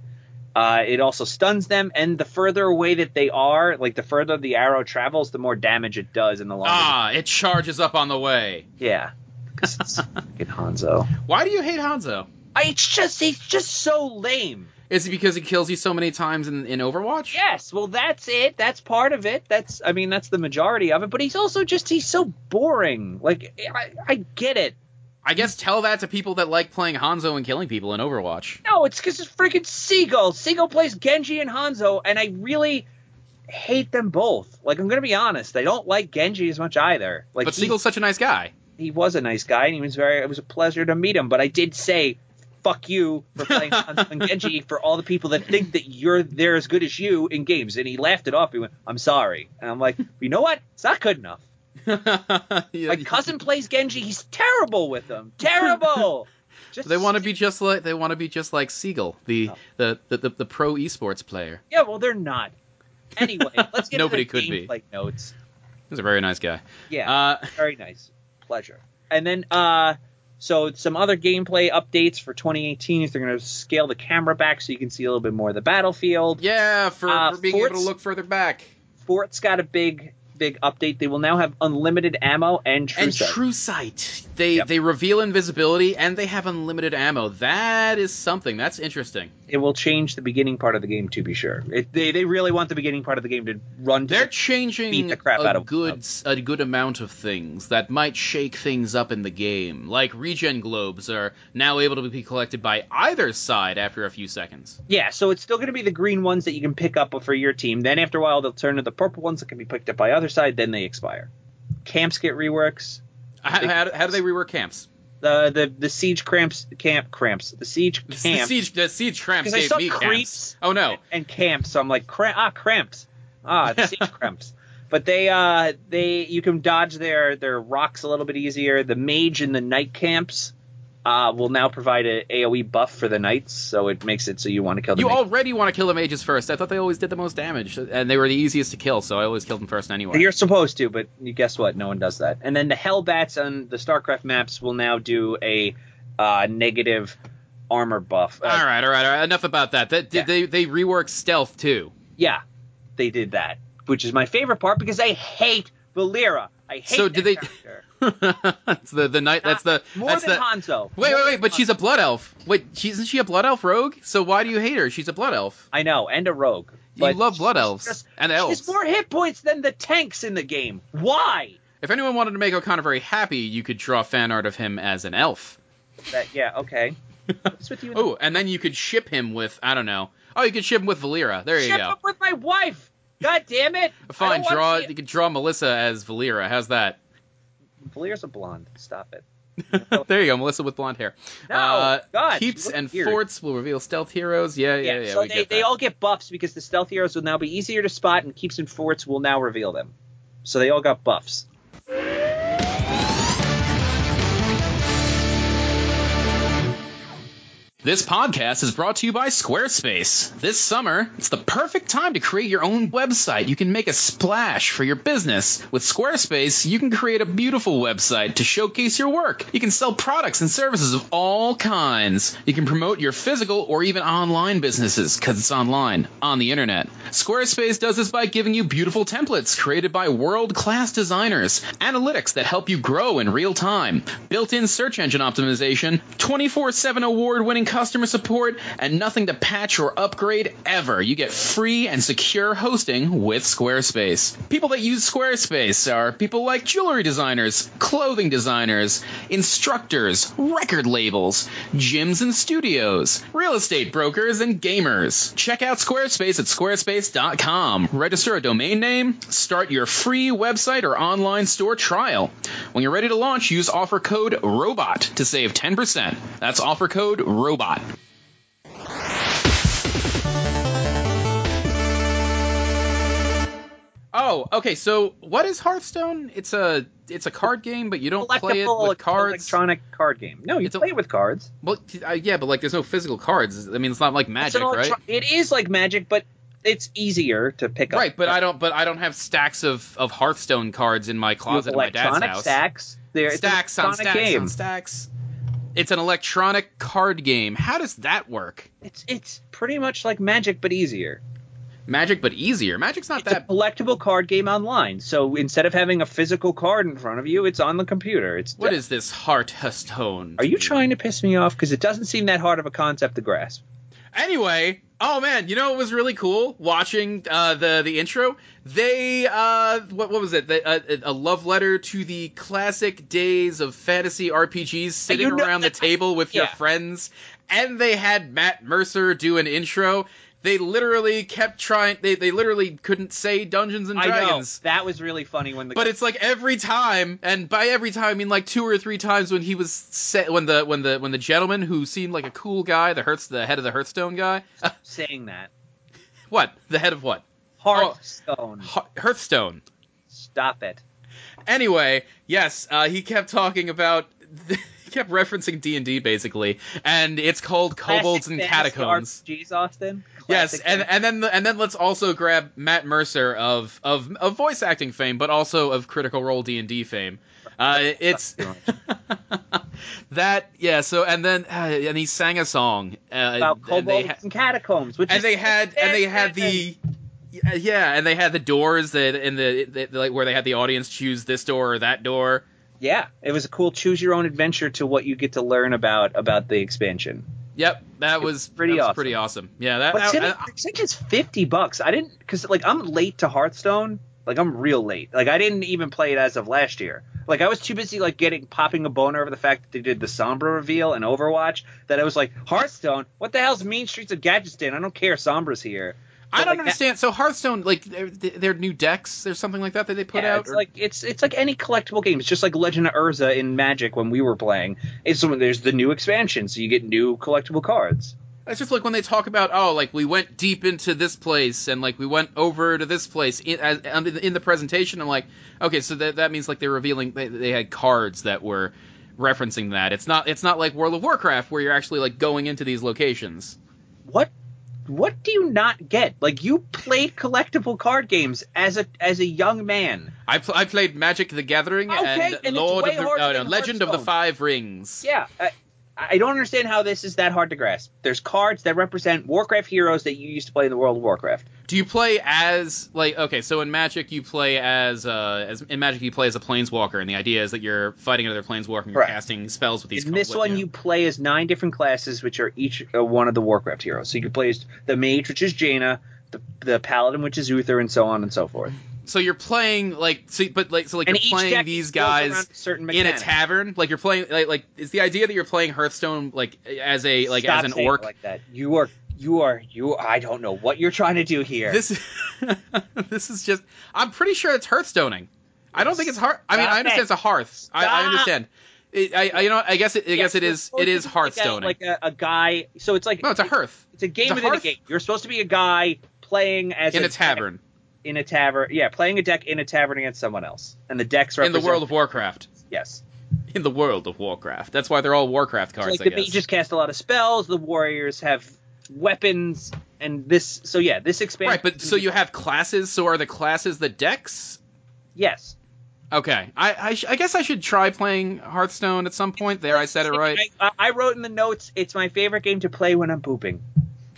Uh, it also stuns them, and the further away that they are, like the further the arrow travels, the more damage it does, in the long. Ah, it charges up on the way. Yeah, because it's fucking Hanzo. Why do you hate Hanzo? I, it's just he's just so lame. Is it because he kills you so many times in, in Overwatch? Yes, well that's it. That's part of it. That's I mean that's the majority of it. But he's also just he's so boring. Like I, I get it. I guess tell that to people that like playing Hanzo and killing people in Overwatch. No, it's because it's freaking Seagull. Seagull plays Genji and Hanzo, and I really hate them both. Like I'm gonna be honest, I don't like Genji as much either. Like but Seagull's such a nice guy. he was a nice guy, and he was very. It was a pleasure to meet him. But I did say. Fuck you for playing Hanzo and Genji for all the people that think that you're they're as good as you in games. And he laughed it off. He went, "I'm sorry," and I'm like, "You know what? It's not good enough." My cousin plays Genji. He's terrible with them. Terrible. Just They want to be just like they want to be just like Seagull, the, Oh. the, the, the, the pro esports player. Yeah, well, they're not. Anyway, let's get Nobody could be. gameplay notes. He's a very nice guy. Yeah, Uh, very nice. Pleasure. And then, uh, so some other gameplay updates for 2018 is they're going to scale the camera back so you can see a little bit more of the battlefield. yeah, for, Uh, for being able to look further back. Fort's got a big, big update. They will now have unlimited ammo and true sight. and sight. True Sight. They Yep. they reveal invisibility and they have unlimited ammo. That is something. That's interesting. It will change the beginning part of the game, to be sure. It, they they really want the beginning part of the game to run. To They're the- changing beat the crap a out of- good a good amount of things that might shake things up in the game. Like regen globes are now able to be collected by either side after a few seconds. Yeah, so it's still going to be the green ones that you can pick up for your team. Then after a while, they'll turn to the purple ones that can be picked up by other side. Then they expire. Camps get reworks. How, how, how do they rework camps? The the the siege cramps camp cramps. The siege camps The siege the siege cramps gave me creeps camps. Oh no. and camps. So I'm like cra- ah cramps ah the siege cramps. But they uh they you can dodge their their rocks a little bit easier. The mage in the night camps. Uh, will now provide an AOE buff for the knights, so it makes it so you want to kill the You mage. already want to kill the mages first. I thought they always did the most damage, and they were the easiest to kill, so I always killed them first anyway. You're supposed to, but you guess what? No one does that. And then the Hellbats on the StarCraft maps will now do a uh, negative armor buff. Uh, all right, all right, all right. Enough about that. That Yeah. they they rework stealth too. Yeah, they did that, which is my favorite part because I hate Valeera. I hate So did they- character. That's the the night. That's the More that's than the. Hanzo. Wait, More wait, wait! But she's a blood elf. Wait, she, isn't she a blood elf rogue? So why do you hate her? She's a blood elf. I know, and a rogue. You love blood elves just- and elves. has more hit points than the tanks in the game. Why? If anyone wanted to make O'Connor very happy, you could draw fan art of him as an elf. That yeah, okay. What's with you? Oh, and then you could ship him with I don't know. Oh, you could ship him with Valeera. There you Ship go. with my wife. God damn it! Fine, draw. You could draw Melissa as Valeera. How's that? Valeera's a blonde. Stop it. there you go, Melissa with blonde hair. No, uh, God, keeps and weird. forts will reveal stealth heroes. Yeah, yeah, yeah. so we they, they all get buffs because the stealth heroes will now be easier to spot, and keeps and forts will now reveal them. So they all got buffs. This podcast is brought to you by Squarespace. This summer, it's the perfect time to create your own website. You can make a splash for your business. With Squarespace, you can create a beautiful website to showcase your work. You can sell products and services of all kinds. You can promote your physical or even online businesses because it's online, on the internet. Squarespace does this by giving you beautiful templates created by world class designers, analytics that help you grow in real time, built in search engine optimization, 24 7 award winning customer support, and nothing to patch or upgrade ever. You get free and secure hosting with Squarespace. People that use Squarespace are people like jewelry designers, clothing designers, instructors, record labels, gyms and studios, real estate brokers, and gamers. Check out Squarespace at squarespace.com. Register a domain name, start your free website or online store trial. When you're ready to launch, use offer code ROBOT to save 10%. That's offer code ROBOT. Oh, okay. So, what is Hearthstone? It's a it's a card game, but you don't play it with cards. electronic card game. No, you It's a- play it with cards. Well, uh, yeah, but like, there's no physical cards. I mean, it's not like Magic, an right? It is like Magic, but it's easier to pick up. Right, but I don't. But I don't have stacks of, of Hearthstone cards in my closet at my dad's house. stacks. There, stacks on stacks game. on stacks. It's an electronic card game. How does that work? It's it's pretty much like Magic, but easier. Magic, but easier. Magic's not that. It's that. a collectible card game online. So instead of having a physical card in front of you, it's on the computer. It's What is this Hearthstone? Are you trying to piss me off? Because it doesn't seem that hard of a concept to grasp. Anyway, oh man, you know what was really cool watching uh, the the intro? They uh, what what was it? The, uh, a love letter to the classic days of fantasy RPGs, sitting you know around the table with your friends, and they had Matt Mercer do an intro. They literally kept trying. They they literally couldn't say Dungeons and I know Dragons. that was really funny when the But it's like every time, and by every time I mean like two or three times when he was set, when the when the when the gentleman who seemed like a cool guy, the Hearth, the head of the Hearthstone guy, saying that what the head of what Hearthstone. Hear- Hearthstone. Stop it. Anyway, yes, uh, he kept talking about. he kept referencing D and D basically, and it's called Kobolds Classic and Catacombs. RPGs, Austin. Yes, and and then and then let's also grab Matt Mercer of of, of voice acting fame, but also of Critical Role D and D fame. Uh, it's that yeah. So and then uh, and he sang a song uh, about and kobolds ha- and catacombs, which and is they had and they had the yeah, and they had the doors that in the, the, the like where they had the audience choose this door or that door. yeah. It was a cool choose your own adventure to what you get to learn about about the expansion. Yep, that was pretty that was awesome. pretty awesome. Yeah, that, But I- the extension's fifty bucks. I didn't because like I'm late to Hearthstone. Like I'm real late. Like I didn't even play it as of last year. Like I was too busy like getting popping a boner over the fact that they did the Sombra reveal and Overwatch that I was like Hearthstone. What the hell's Mean Streets of Gadgetzan? I don't care. Sombra's here. I don't like, that- understand. So Hearthstone, like their, their new decks, there's something like that that they put yeah, out. it's or- like it's it's like any collectible game. It's just like Legend of Urza in Magic when we were playing. It's when there's the new expansion, so you get new collectible cards. It's just like when they talk about, oh, like we went deep into this place and like we went over to this place in, as, um, in the presentation. I'm like, okay, so that that means like they're revealing they, they had cards that were referencing that. It's not it's not like World of Warcraft where you're actually like going into these locations. What what do you not get? Like you played collectible card games as a as a young man. I pl- I played Magic the Gathering Okay, and, and Lord of the oh, no, Legend of the Five Rings. Yeah, I, I don't understand how this is that hard to grasp. There's cards that represent Warcraft heroes that you used to play in the World of Warcraft. Do you play as like okay? So in Magic you play as uh as in Magic you play as a planeswalker, and the idea is that you're fighting another planeswalker and you're Correct. casting spells with these. In this one, yeah. you play as nine different classes, which are each uh, one of the Warcraft heroes. So you can play as the mage, which is Jaina, the, the paladin, which is Uther, and so on and so forth. So you're playing like so, but like so like and you're playing these guys certain in a tavern. Like you're playing like like is the idea that you're playing Hearthstone like as a like Stop as an orc. like that. You are you are you. I don't know what you're trying to do here. This this is just I'm pretty sure it's Hearthstoning. I don't think it's hearth. I mean I understand it. it's a hearth. I, I understand. It, I, I you know I guess it, I guess it is it is be like a- Hearthstoning. Like a, a guy. So it's like no, it's a hearth It's a game It's a within a game. You're supposed to be a guy playing as in a deck tavern in a tavern. Yeah, playing a deck in a tavern against someone else, and the decks are in the World of Warcraft. Yes. in the world of Warcraft. That's why they're all Warcraft cards. like I the guess. mages cast a lot of spells, the warriors have weapons, and this. So yeah, this expansion. Right, but so you have classes. So are the classes the decks? yes. Okay, I I, sh- I guess I should try playing Hearthstone at some point. There, I said it right. I, I wrote in the notes, it's my favorite game to play when I'm pooping.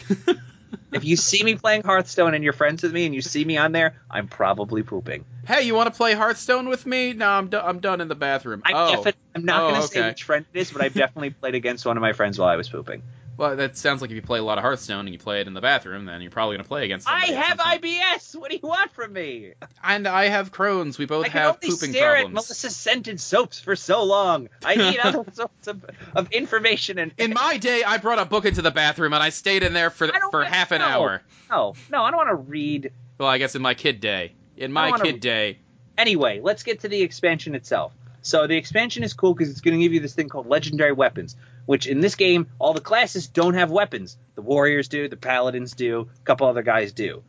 if you see me playing Hearthstone and you're friends with me and you see me on there, I'm probably pooping. Hey, you want to play Hearthstone with me? No, I'm do- I'm done in the bathroom. I oh, I'm not Oh, going to say which friend it is, but I've definitely played against one of my friends while I was pooping. Well, that sounds like if you play a lot of Hearthstone and you play it in the bathroom, then you're probably gonna play against. I have. IBS. What do you want from me? and I have Crohn's. We both I can have only pooping stare problems. at Melissa scented soaps for so long. I need other sorts of, of information and In my day, I brought a book into the bathroom and I stayed in there for for half an know. hour. no, no, I don't want to read. Well, I guess in my kid day. In my kid day. Anyway, let's get to the expansion itself. So the expansion is cool because it's going to give you this thing called legendary weapons, which in this game all the classes don't have weapons. The warriors do, the paladins do, a couple other guys do.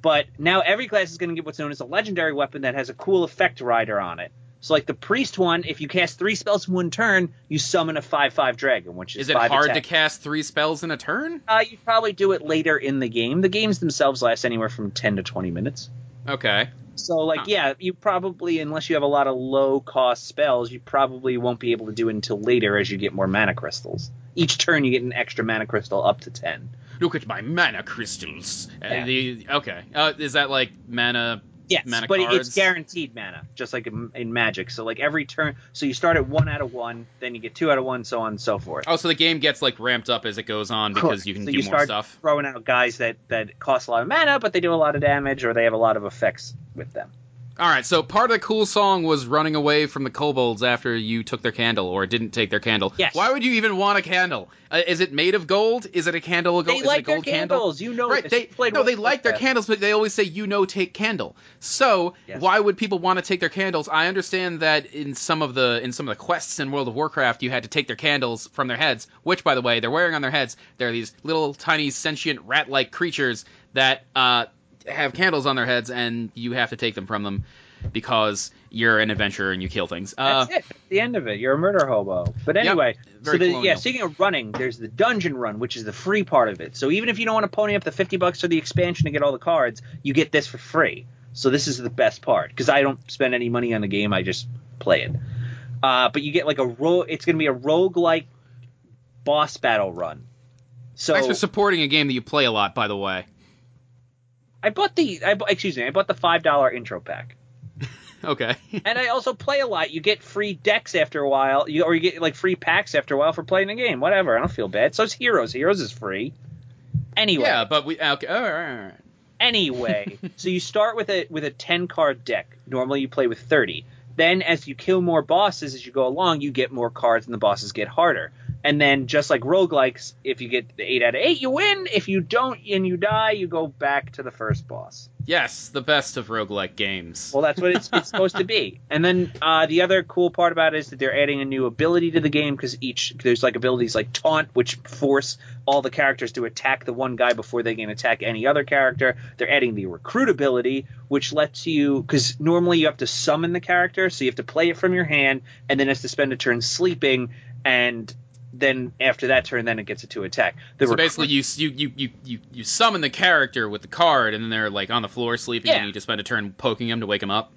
But now every class is going to get what's known as a legendary weapon that has a cool effect rider on it. So like the priest one, if you cast three spells in one turn, you summon a five-five dragon, which is, Is it hard to cast three spells in a turn? Uh, you probably do it later in the game. The games themselves last anywhere from ten to twenty minutes. Okay. So, like, Huh. yeah, you probably, unless you have a lot of low cost spells, you probably won't be able to do it until later as you get more mana crystals. Each turn, you get an extra mana crystal up to 10. Look at my mana crystals. Uh, the, okay. Uh, is that like mana? Yes, Mana but cards? it's guaranteed mana, just like in, in Magic. So, like, every turn, so you start at one out of one, then you get two out of one, so on and so forth. Oh, so the game gets like ramped up as it goes on because you can so do you more start stuff. throwing out guys that, that cost a lot of mana, but they do a lot of damage or they have a lot of effects with them. All right, so part of the cool song was running away from the kobolds after you took their candle or didn't take their candle. Yes. Why would you even want a candle? Uh, is it made of gold? Is it a candle? of They is like it a their gold candle? candles. You know right? this. They played no, they like their Warcraft. candles, but they always say you know take candle. So Yes. why would people want to take their candles? I understand that in some of the in some of the quests in World of Warcraft, you had to take their candles from their heads. Which, by the way, they're wearing on their heads. They're these little tiny sentient rat-like creatures that uh, have candles on their heads, and you have to take them from them because you're an adventurer and you kill things. Uh, That's it. That's the end of it. You're a murder hobo. But anyway, Very so the, yeah. Speaking of running, there's the dungeon run, which is the free part of it. So even if you don't want to pony up the fifty bucks for the expansion to get all the cards, you get this for free. So this is the best part because I don't spend any money on the game. I just play it. Uh, but you get like a ro. It's going to be a roguelike boss battle run. So Thanks for supporting a game that you play a lot, by the way. I bought the. I, excuse me. I bought the five dollar intro pack. Okay. and I also play a lot. You get free decks after a while, you, or you get like free packs after a while for playing the game. Whatever, I don't feel bad. So it's Heroes. Heroes is free. Anyway, yeah, but we okay. All right, all right. anyway, so you start with a with a ten card deck. Normally you play with thirty. Then as you kill more bosses as you go along, you get more cards and the bosses get harder. And then just like roguelikes, if you get the eight out of eight, you win. If you don't and you die, you go back to the first boss. Yes, the best of roguelike games. Well, that's what it's, it's supposed to be. And then uh, the other cool part about it is that they're adding a new ability to the game because each there's like abilities like taunt, which force all the characters to attack the one guy before they can attack any other character. They're adding the recruit ability, which lets you because normally you have to summon the character, so you have to play it from your hand, and then has to spend a turn sleeping, and then after that turn, then it gets it to attack. The so recruit- basically, you, you you you you summon the character with the card, and then they're like on the floor sleeping, Yeah. and you just spend a turn poking them to wake them up.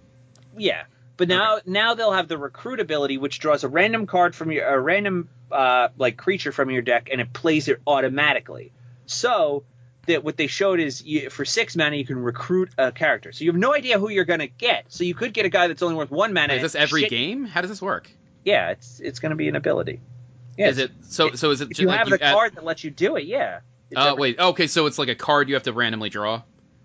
Yeah, but now now they'll have the recruit ability, which draws a random card from your a random uh, like creature from your deck, and it plays it automatically. So that what they showed is you, for six mana you can recruit a character. So you have no idea who you're gonna get. So you could get a guy that's only worth one mana. Is this every shit- game? How does this work? Yeah, it's it's gonna be an ability. Yeah, Is it so? So is it if just you like have you the add- card that lets you do it? Yeah. Oh every- wait. Okay, so it's like a card you have to randomly draw.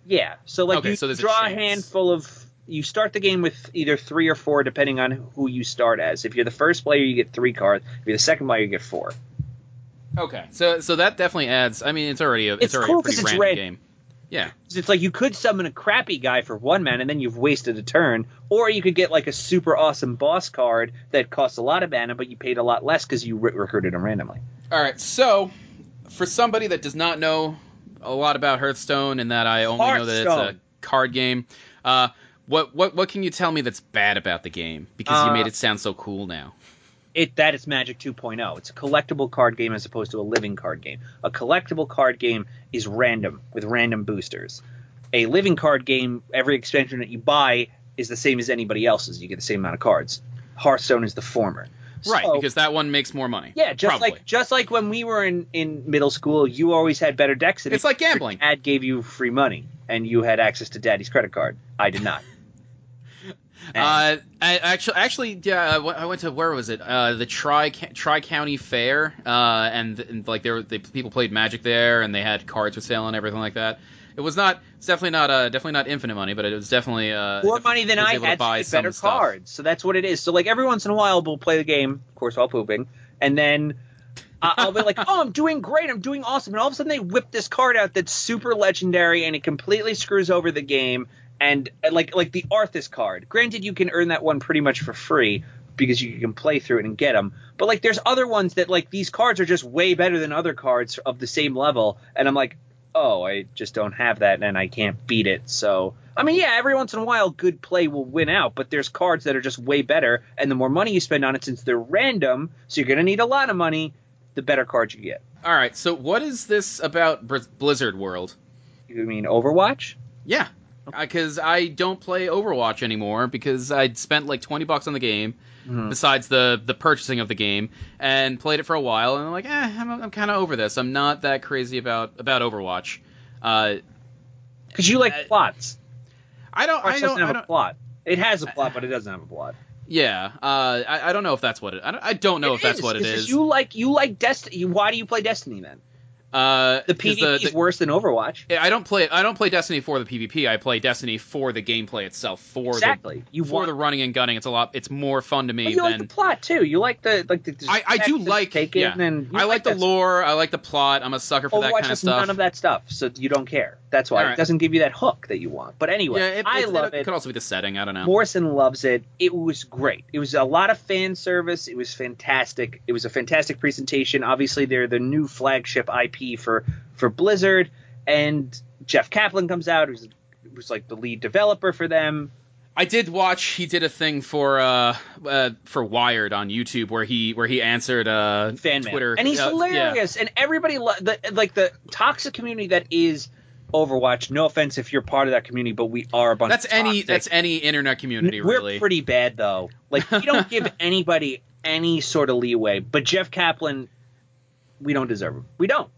Yeah. So like Okay, you so there's a draw a, handful of you start the game with either three or four depending on who you start as. If you're the first player you get three cards. If you're the second player you get four. Okay. So so that definitely adds. I mean, it's already a it's, It's already cool a pretty random red. game. Yeah. It's like you could summon a crappy guy for one mana and then you've wasted a turn, or you could get like a super awesome boss card that costs a lot of mana but you paid a lot less because you re- recruited him randomly. All right. So for somebody that does not know a lot about Hearthstone and that I only know that it's a card game, uh, what what what can you tell me that's bad about the game? Because you Uh, made it sound so cool now. It that is Magic 2.0. It's a collectible card game as opposed to a living card game. A collectible card game is random with random boosters. A living card game, every expansion that you buy is the same as anybody else's. You get the same amount of cards. Hearthstone is the former. Right, So- because that one makes more money. yeah, just Probably. like just like when we were in in middle school, you always had better decks. than It's like gambling. Dad gave you free money, and you had access to Daddy's credit card. I did not. Uh, I, actually, actually, yeah, I went- to where was it? Uh, the Tri Tri County Fair, uh, and, and like there, were- they, people played Magic there, and they had cards for sale and everything like that. It was not, it's definitely not, uh, definitely not infinite money, but it was definitely uh, more money than I had to buy some better stuff. cards. So that's what it is. So like every once in a while, we'll play the game, of course, while pooping, and then I- I'll be like, "Oh, I'm doing great. I'm doing awesome." And all of a sudden, they whip this card out that's super legendary, and it completely screws over the game. And uh, like like the Arthas card. Granted, you can earn that one pretty much for free because you can play through it and get them. But like, there's other ones that like these cards are just way better than other cards of the same level, and I'm like, oh, I just don't have that and I can't beat it. So, I mean, yeah, every once in a while, good play will win out, but there's cards that are just way better, and the more money you spend on it, since they're random, so you're going to need a lot of money, the better cards you get. All right, so what is this about Blizzard World? You mean Overwatch? Yeah, because I don't play Overwatch anymore because I'd spent like twenty bucks on the game, Mhm. besides the the purchasing of the game, and played it for a while, and I'm like, eh, I'm, I'm kind of over this. I'm not that crazy about about Overwatch. Uh, Because you like Uh, plots. I don't, Overwatch I doesn't don't, have I a don't plot. It has a plot, but it doesn't have a plot. yeah, uh, I, I don't know if that's what it. I don't, I don't know It if that's what it is. You like you like Destiny. Why do you play Destiny then? Uh, The PvP is worse than Overwatch. I don't play. I don't play Destiny for the PvP. I play Destiny for the gameplay itself. For Exactly. the You for want the running and gunning. It's a lot. It's more fun to me But you like than the plot too. You like the like the. I, I do like. take it yeah. and I like the that lore. I like the plot. I'm a sucker for Overwatch that kind of stuff. none of that stuff, so you don't care. That's why right. it doesn't give you that hook that you want. But anyway, yeah, it, I it, love it. it. Could also be the setting. I don't know. Morrison loves it. It was great. It was a lot of fan service. It was fantastic. It was a fantastic presentation. Obviously, they're the new flagship IP for for Blizzard, and Jeff Kaplan comes out, who's who's like the lead developer for them. I did watch. He did a thing for uh, uh for Wired on YouTube where he where he answered uh fan mail. Twitter and he's uh, yeah. hilarious. And everybody lo- the, like the toxic community that is Overwatch. No offense if you're part of that community, but we are a bunch. That's of any that's any internet community We're really. pretty bad though. Like we don't give anybody any sort of leeway. But Jeff Kaplan, we don't deserve him. We don't.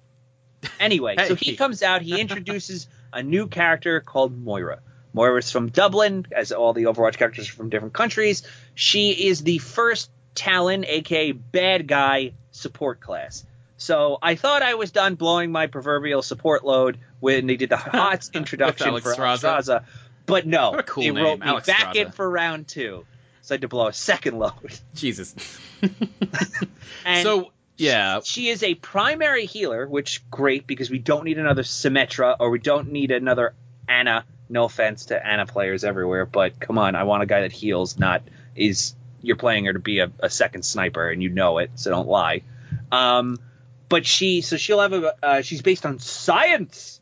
Anyway, so he comes out. He introduces a new character called Moira. Moira's from Dublin, as all the Overwatch characters are from different countries. She is the first Talon, aka bad guy, support class. So I thought I was done blowing my proverbial support load when they did the hot introduction Alex for Straza. Straza. But no, cool they name, wrote me Alex back in for round two. So I had to blow a second load. Jesus. And so yeah, she is a primary healer, which great because we don't need another Symmetra or we don't need another Ana. No offense to Ana players everywhere, but come on, I want a guy that heals, not is you're playing her to be a, a second sniper and you know it, so don't lie. Um, but she, so she'll have a, uh, she's based on science,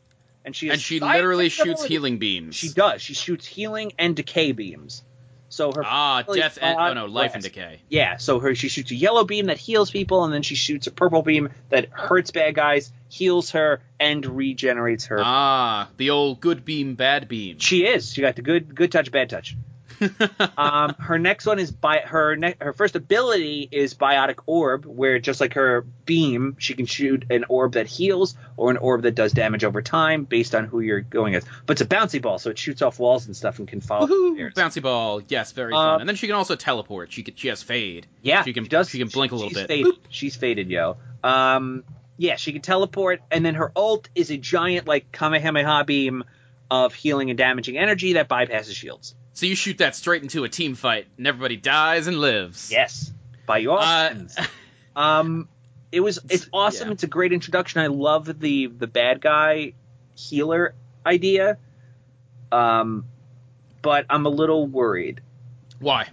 and she and she literally shoots healing beams. She does. She shoots healing and decay beams. So her ah, death and oh no, life and decay. yeah, so her she shoots a yellow beam that heals people, and then she shoots a purple beam that hurts bad guys, heals her, and regenerates her. Ah, the old good beam, bad beam. she is. She got the good good touch, bad touch. um, her next one is by her ne- her first ability is biotic orb, where just like her beam, she can shoot an orb that heals or an orb that does damage over time based on who you're going as. But it's a bouncy ball, so it shoots off walls and stuff and can follow. Woohoo! Bouncy ball, yes, very Uh, fun. And then she can also teleport. She can, she has fade. Yeah, she can does. she can blink a little she's bit. Faded. She's faded, yo. Um, yeah, she can teleport, and then her ult is a giant like Kamehameha beam of healing and damaging energy that bypasses shields. So you shoot that straight into a team fight, and everybody dies and lives. Yes, by your Uh. Um, it was it's awesome. yeah. It's a great introduction. I love the the bad guy healer idea. Um, but I'm a little worried. Why?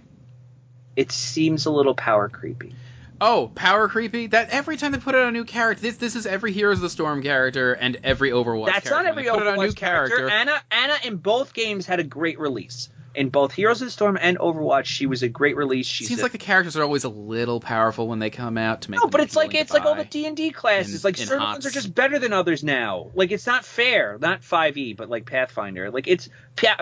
It seems a little power creepy. Oh, power creepy. That every time they put out a new character, this this is every Heroes of the Storm character and every Overwatch. That's character. not every they put new Overwatch character. Ana Ana in both games had a great release. In both Heroes of the Storm and Overwatch, she was a great release. She's Seems a- like the characters are always a little powerful when they come out to make. no, but it's like it's like all the. D and D classes. Like in certain ones are just better than others now. Like it's not fair. Not Five E, but like Pathfinder. Like it's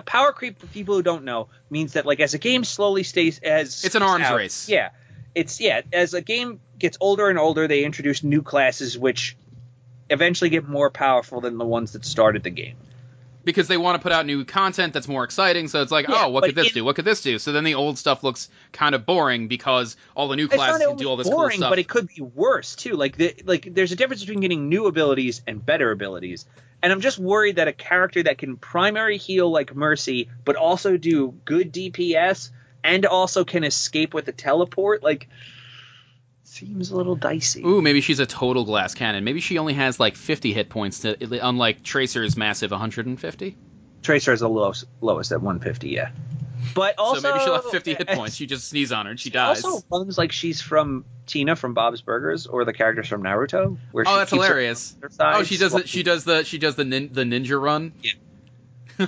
power creep for people who don't know means that like as a game slowly stays as It's an arms out- race. Yeah, it's yeah. As a game gets older and older, they introduce new classes which eventually get more powerful than the ones that started the game. Because they want to put out new content that's more exciting. So it's like, Yeah, oh, what could this it- do? What could this do? So then the old stuff looks kind of boring because all the new classes can do all this boring, cool stuff. but it could be worse too. Like the, like there's a difference between getting new abilities and better abilities. And I'm just worried that a character that can primary heal like Mercy, but also do good DPS and also can escape with a teleport, like seems a little dicey. Ooh, maybe she's a total glass cannon. Maybe she only has like 50 hit points, to, unlike Tracer's massive 150. Tracer is the lowest, lowest at 150, yeah. But also, so maybe she'll have 50 hit points. You just sneeze on her and she She dies. Also, runs like she's from Tina from Bob's Burgers or the characters from Naruto. Where oh, she that's hilarious. on her side. Oh, she does the, she does the she does the nin, the ninja run. Yeah.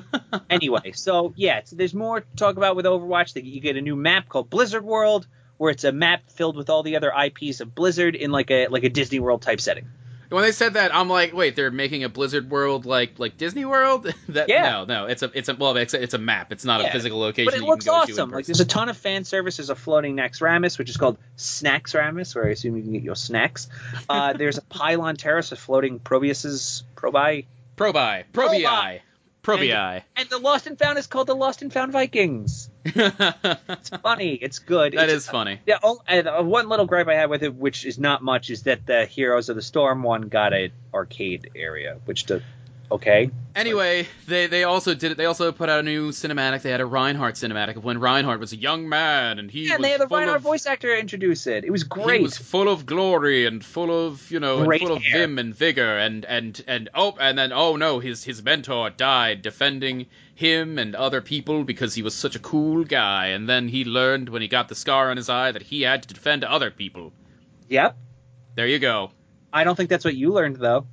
anyway, so yeah, so there's more to talk about with Overwatch. That you get a new map called Blizzard World, where it's a map filled with all the other IPs of Blizzard in like a like a Disney World type setting. When they said that, I'm like, wait, they're making a Blizzard World like like Disney World? that Yeah. no, no, it's a it's a well, it's a, it's a map. It's not Yeah. a physical location. But it looks can go to in awesome. Like there's a ton of fan service. There's a floating Naxxramas, which is called Snacksramas, where I assume you can get your snacks. Uh, there's a pylon terrace with floating Probius's Probi, Probi, Probii, Probii. and the Lost and Found is called the Lost and Found Vikings. It's funny. It's good. That It's- is funny. Yeah, oh, and, uh, one little gripe I had with it, which is not much, is that the Heroes of the Storm one got an arcade area, which to okay. Anyway, they they also did it. They also put out a new cinematic. They had a Reinhardt cinematic of when Reinhardt was a young man and he Yeah, and they had the Reinhardt of, voice actor introduce it. It was great. He was full of glory and full of you know and Great full of vim and vigor and and and oh and then oh no his his mentor died defending him and other people because he was such a cool guy and then he learned when he got the scar on his eye that he had to defend other people. Yep. There you go. I don't think that's what you learned though.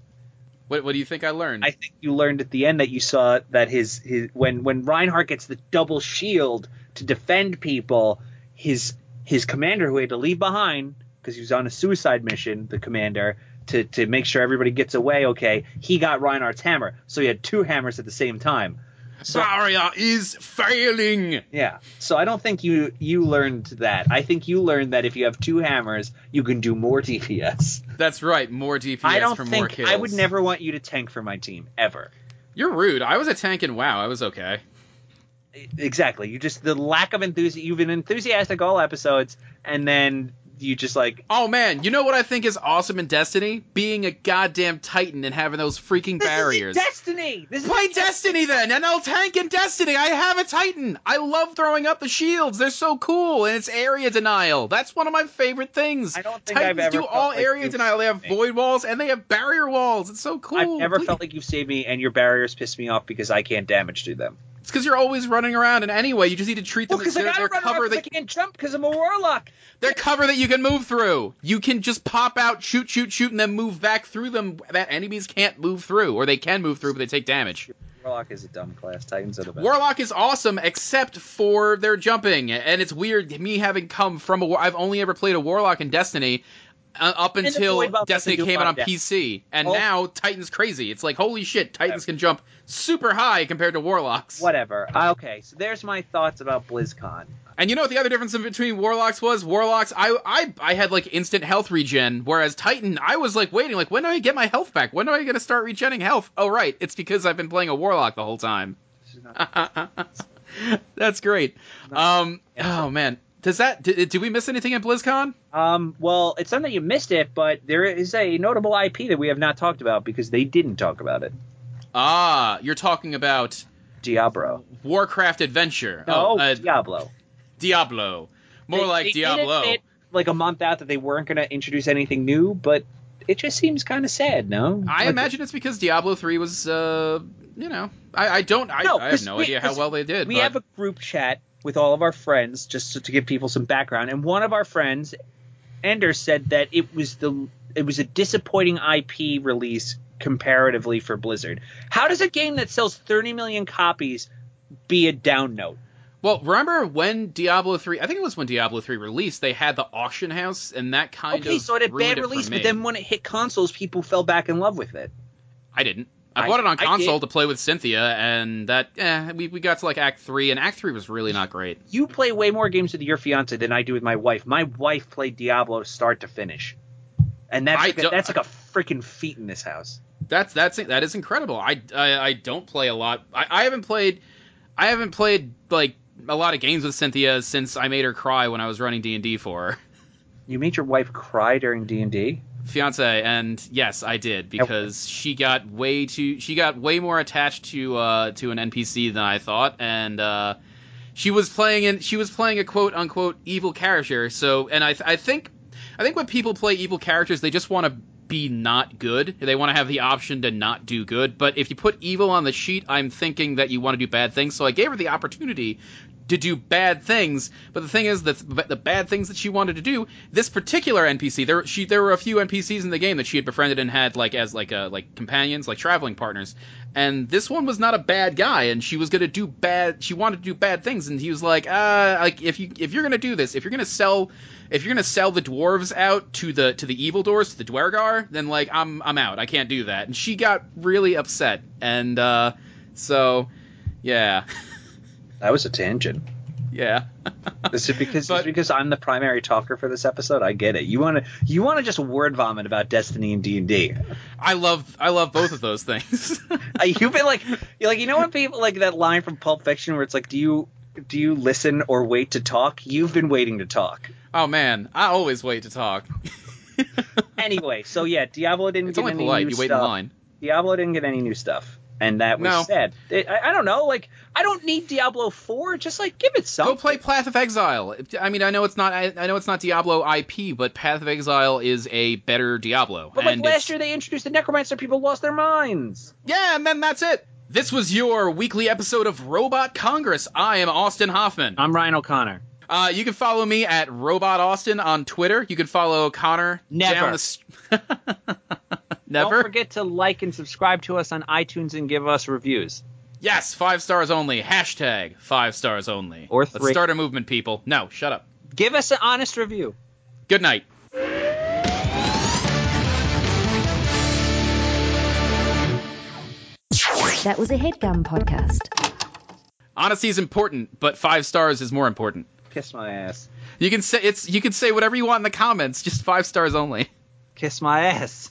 What what do you think I learned? I think you learned at the end that you saw that his his when when Reinhardt gets the double shield to defend people, his his commander who had to leave behind because he was on a suicide mission, the commander to to make sure everybody gets away okay, he got Reinhardt's hammer. So he had two hammers at the same time. So Barrier is failing. yeah. So I don't think you you learned that. I think you learned that if you have two hammers, you can do more DPS. That's right. More DPS I don't for more think kills. I would never want you to tank for my team ever. You're rude. I was a tank and WoW. I was okay. Exactly. You just the lack of enthusiasm. You've been enthusiastic all episodes, and then you just like Oh man, you know what I think is awesome in Destiny? Being a goddamn Titan and having those freaking this barriers. is Destiny. This Play is Destiny then, and I'll tank in Destiny. I have a Titan. I love throwing up the shields. They're so cool, and it's area denial. That's one of my favorite things. I don't think Titans I've ever do all like area denial. They have me. void walls and they have barrier walls. It's so cool. I've never Please- felt like you've saved me, and your barriers piss me off because I can't damage to them. It's because you're always running around, and anyway, you just need to treat them Well, as because I they're, gotta they're run around cover 'cause I can't jump because I'm a warlock. they're cover that you can move through. You can just pop out, shoot, shoot, shoot, and then move back through them that enemies can't move through, or they can move through, but they take damage. Warlock is a dumb class. Titans are the best. Warlock is awesome, except for their jumping, and it's weird. Me having come from a, war- I've only ever played a Warlock in Destiny. Uh, up until Destiny came out on damage. PC, and Oh. now Titan's crazy. It's like holy shit, Titans can jump super high compared to Warlocks. Whatever. Okay, so there's my thoughts about BlizzCon. And you know what the other difference in between Warlocks was? Warlocks, I, I I had like instant health regen, whereas Titan, I was like waiting, like when do I get my health back? When do I get to start regenning health? Oh right, it's because I've been playing a Warlock the whole time. That's great. Um, oh man, does that did, did we miss anything at BlizzCon? Um, well, it's not that you missed it, but there is a notable IP that we have not talked about because they didn't talk about it. Ah, you're talking about Diablo. Warcraft Adventure. No, oh, uh, Diablo. Diablo. More They- like they Diablo. like a month out that they weren't going to introduce anything new, but it just seems kind of sad, no? I Like- imagine it's because Diablo three was, uh, you know, I, I don't, I, No, I have no we- idea how well they did. We but- have a group chat with all of our friends just to, to give people some background, and one of our friends, Ender, said that it was the it was a disappointing IP release comparatively for Blizzard. How does a game that sells 30 million copies be a down note? Well, remember when Diablo 3, I think it was when Diablo 3 released, they had the auction house, and that kind Okay, of. so it had bad release, but then when it hit consoles, people fell back in love with it. I didn't. I, I- bought it on console to play with Cynthia, and that, eh, we, we got to like Act 3, and Act 3 was really not great. You play way more games with your fiance than I do with my wife. My wife played Diablo start to finish, and that's like a, that's like a freaking feat in this house. That's that's that is incredible. I, I, I don't play a lot. I, I haven't played I haven't played like a lot of games with Cynthia since I made her cry when I was running D and D for her. You made your wife cry during D and D. fiance and yes i did because she got way too she got way more attached to uh to an npc than i thought and uh she was playing in she was playing a quote unquote evil character so and i th- i think i think when people play evil characters they just want to be not good. They want to have the option to not do good but if you put evil on the sheet i'm thinking that you want to do bad things so i gave her the opportunity to do bad things. But the thing is that the bad things that she wanted to do, this particular NPC, there she there were a few NPCs in the game that she had befriended and had like as like uh, like companions, like traveling partners. And this one was not a bad guy, and she was gonna do bad. She wanted to do bad things, and he was like, uh, like if you if you're gonna do this, if you're gonna sell, if you're gonna sell the dwarves out to the to the evil doors, to the Duergar, then like I'm I'm out. I can't do that. And she got really upset, and uh, so yeah, That was a tangent. yeah. Is because But- because I'm the primary talker for this episode. I get it. You want to you want to just word vomit about Destiny and D and D. I love I love both of those things. Uh, you've been like you're like you know when people like that line from Pulp Fiction where it's like do you do you listen or wait to talk? You've been waiting to talk. oh man, I always wait to talk. Anyway, so yeah, Diablo didn't It's get only any polite. new You wait stuff. in line. Diablo didn't get any new stuff, and that was No. sad. It- I, I don't know. Like I don't need Diablo four. Just like give it some. Go play Path of Exile. I mean, I know it's not I, I know it's not Diablo IP, but Path of Exile is a better Diablo. But like and last year they introduced the Necromancer, people lost their minds. yeah, and then that's it. This was your weekly episode of Robot Congress. I am Austin Hoffman. I'm Ryan O'Connor. Uh, you can follow me at Robot Austin on Twitter. You can follow Connor Never. down the. s- Never. Don't forget to like and subscribe to us on iTunes and give us reviews. Yes, five stars only. Hashtag five stars only. Or Let's start a movement, people. No, shut up. Give us an honest review. Good night. That was a headgum podcast. Honesty is important, but five stars is more important. Kiss my ass. You can say it's. You can say whatever you want in the comments. Just five stars only. Kiss my ass.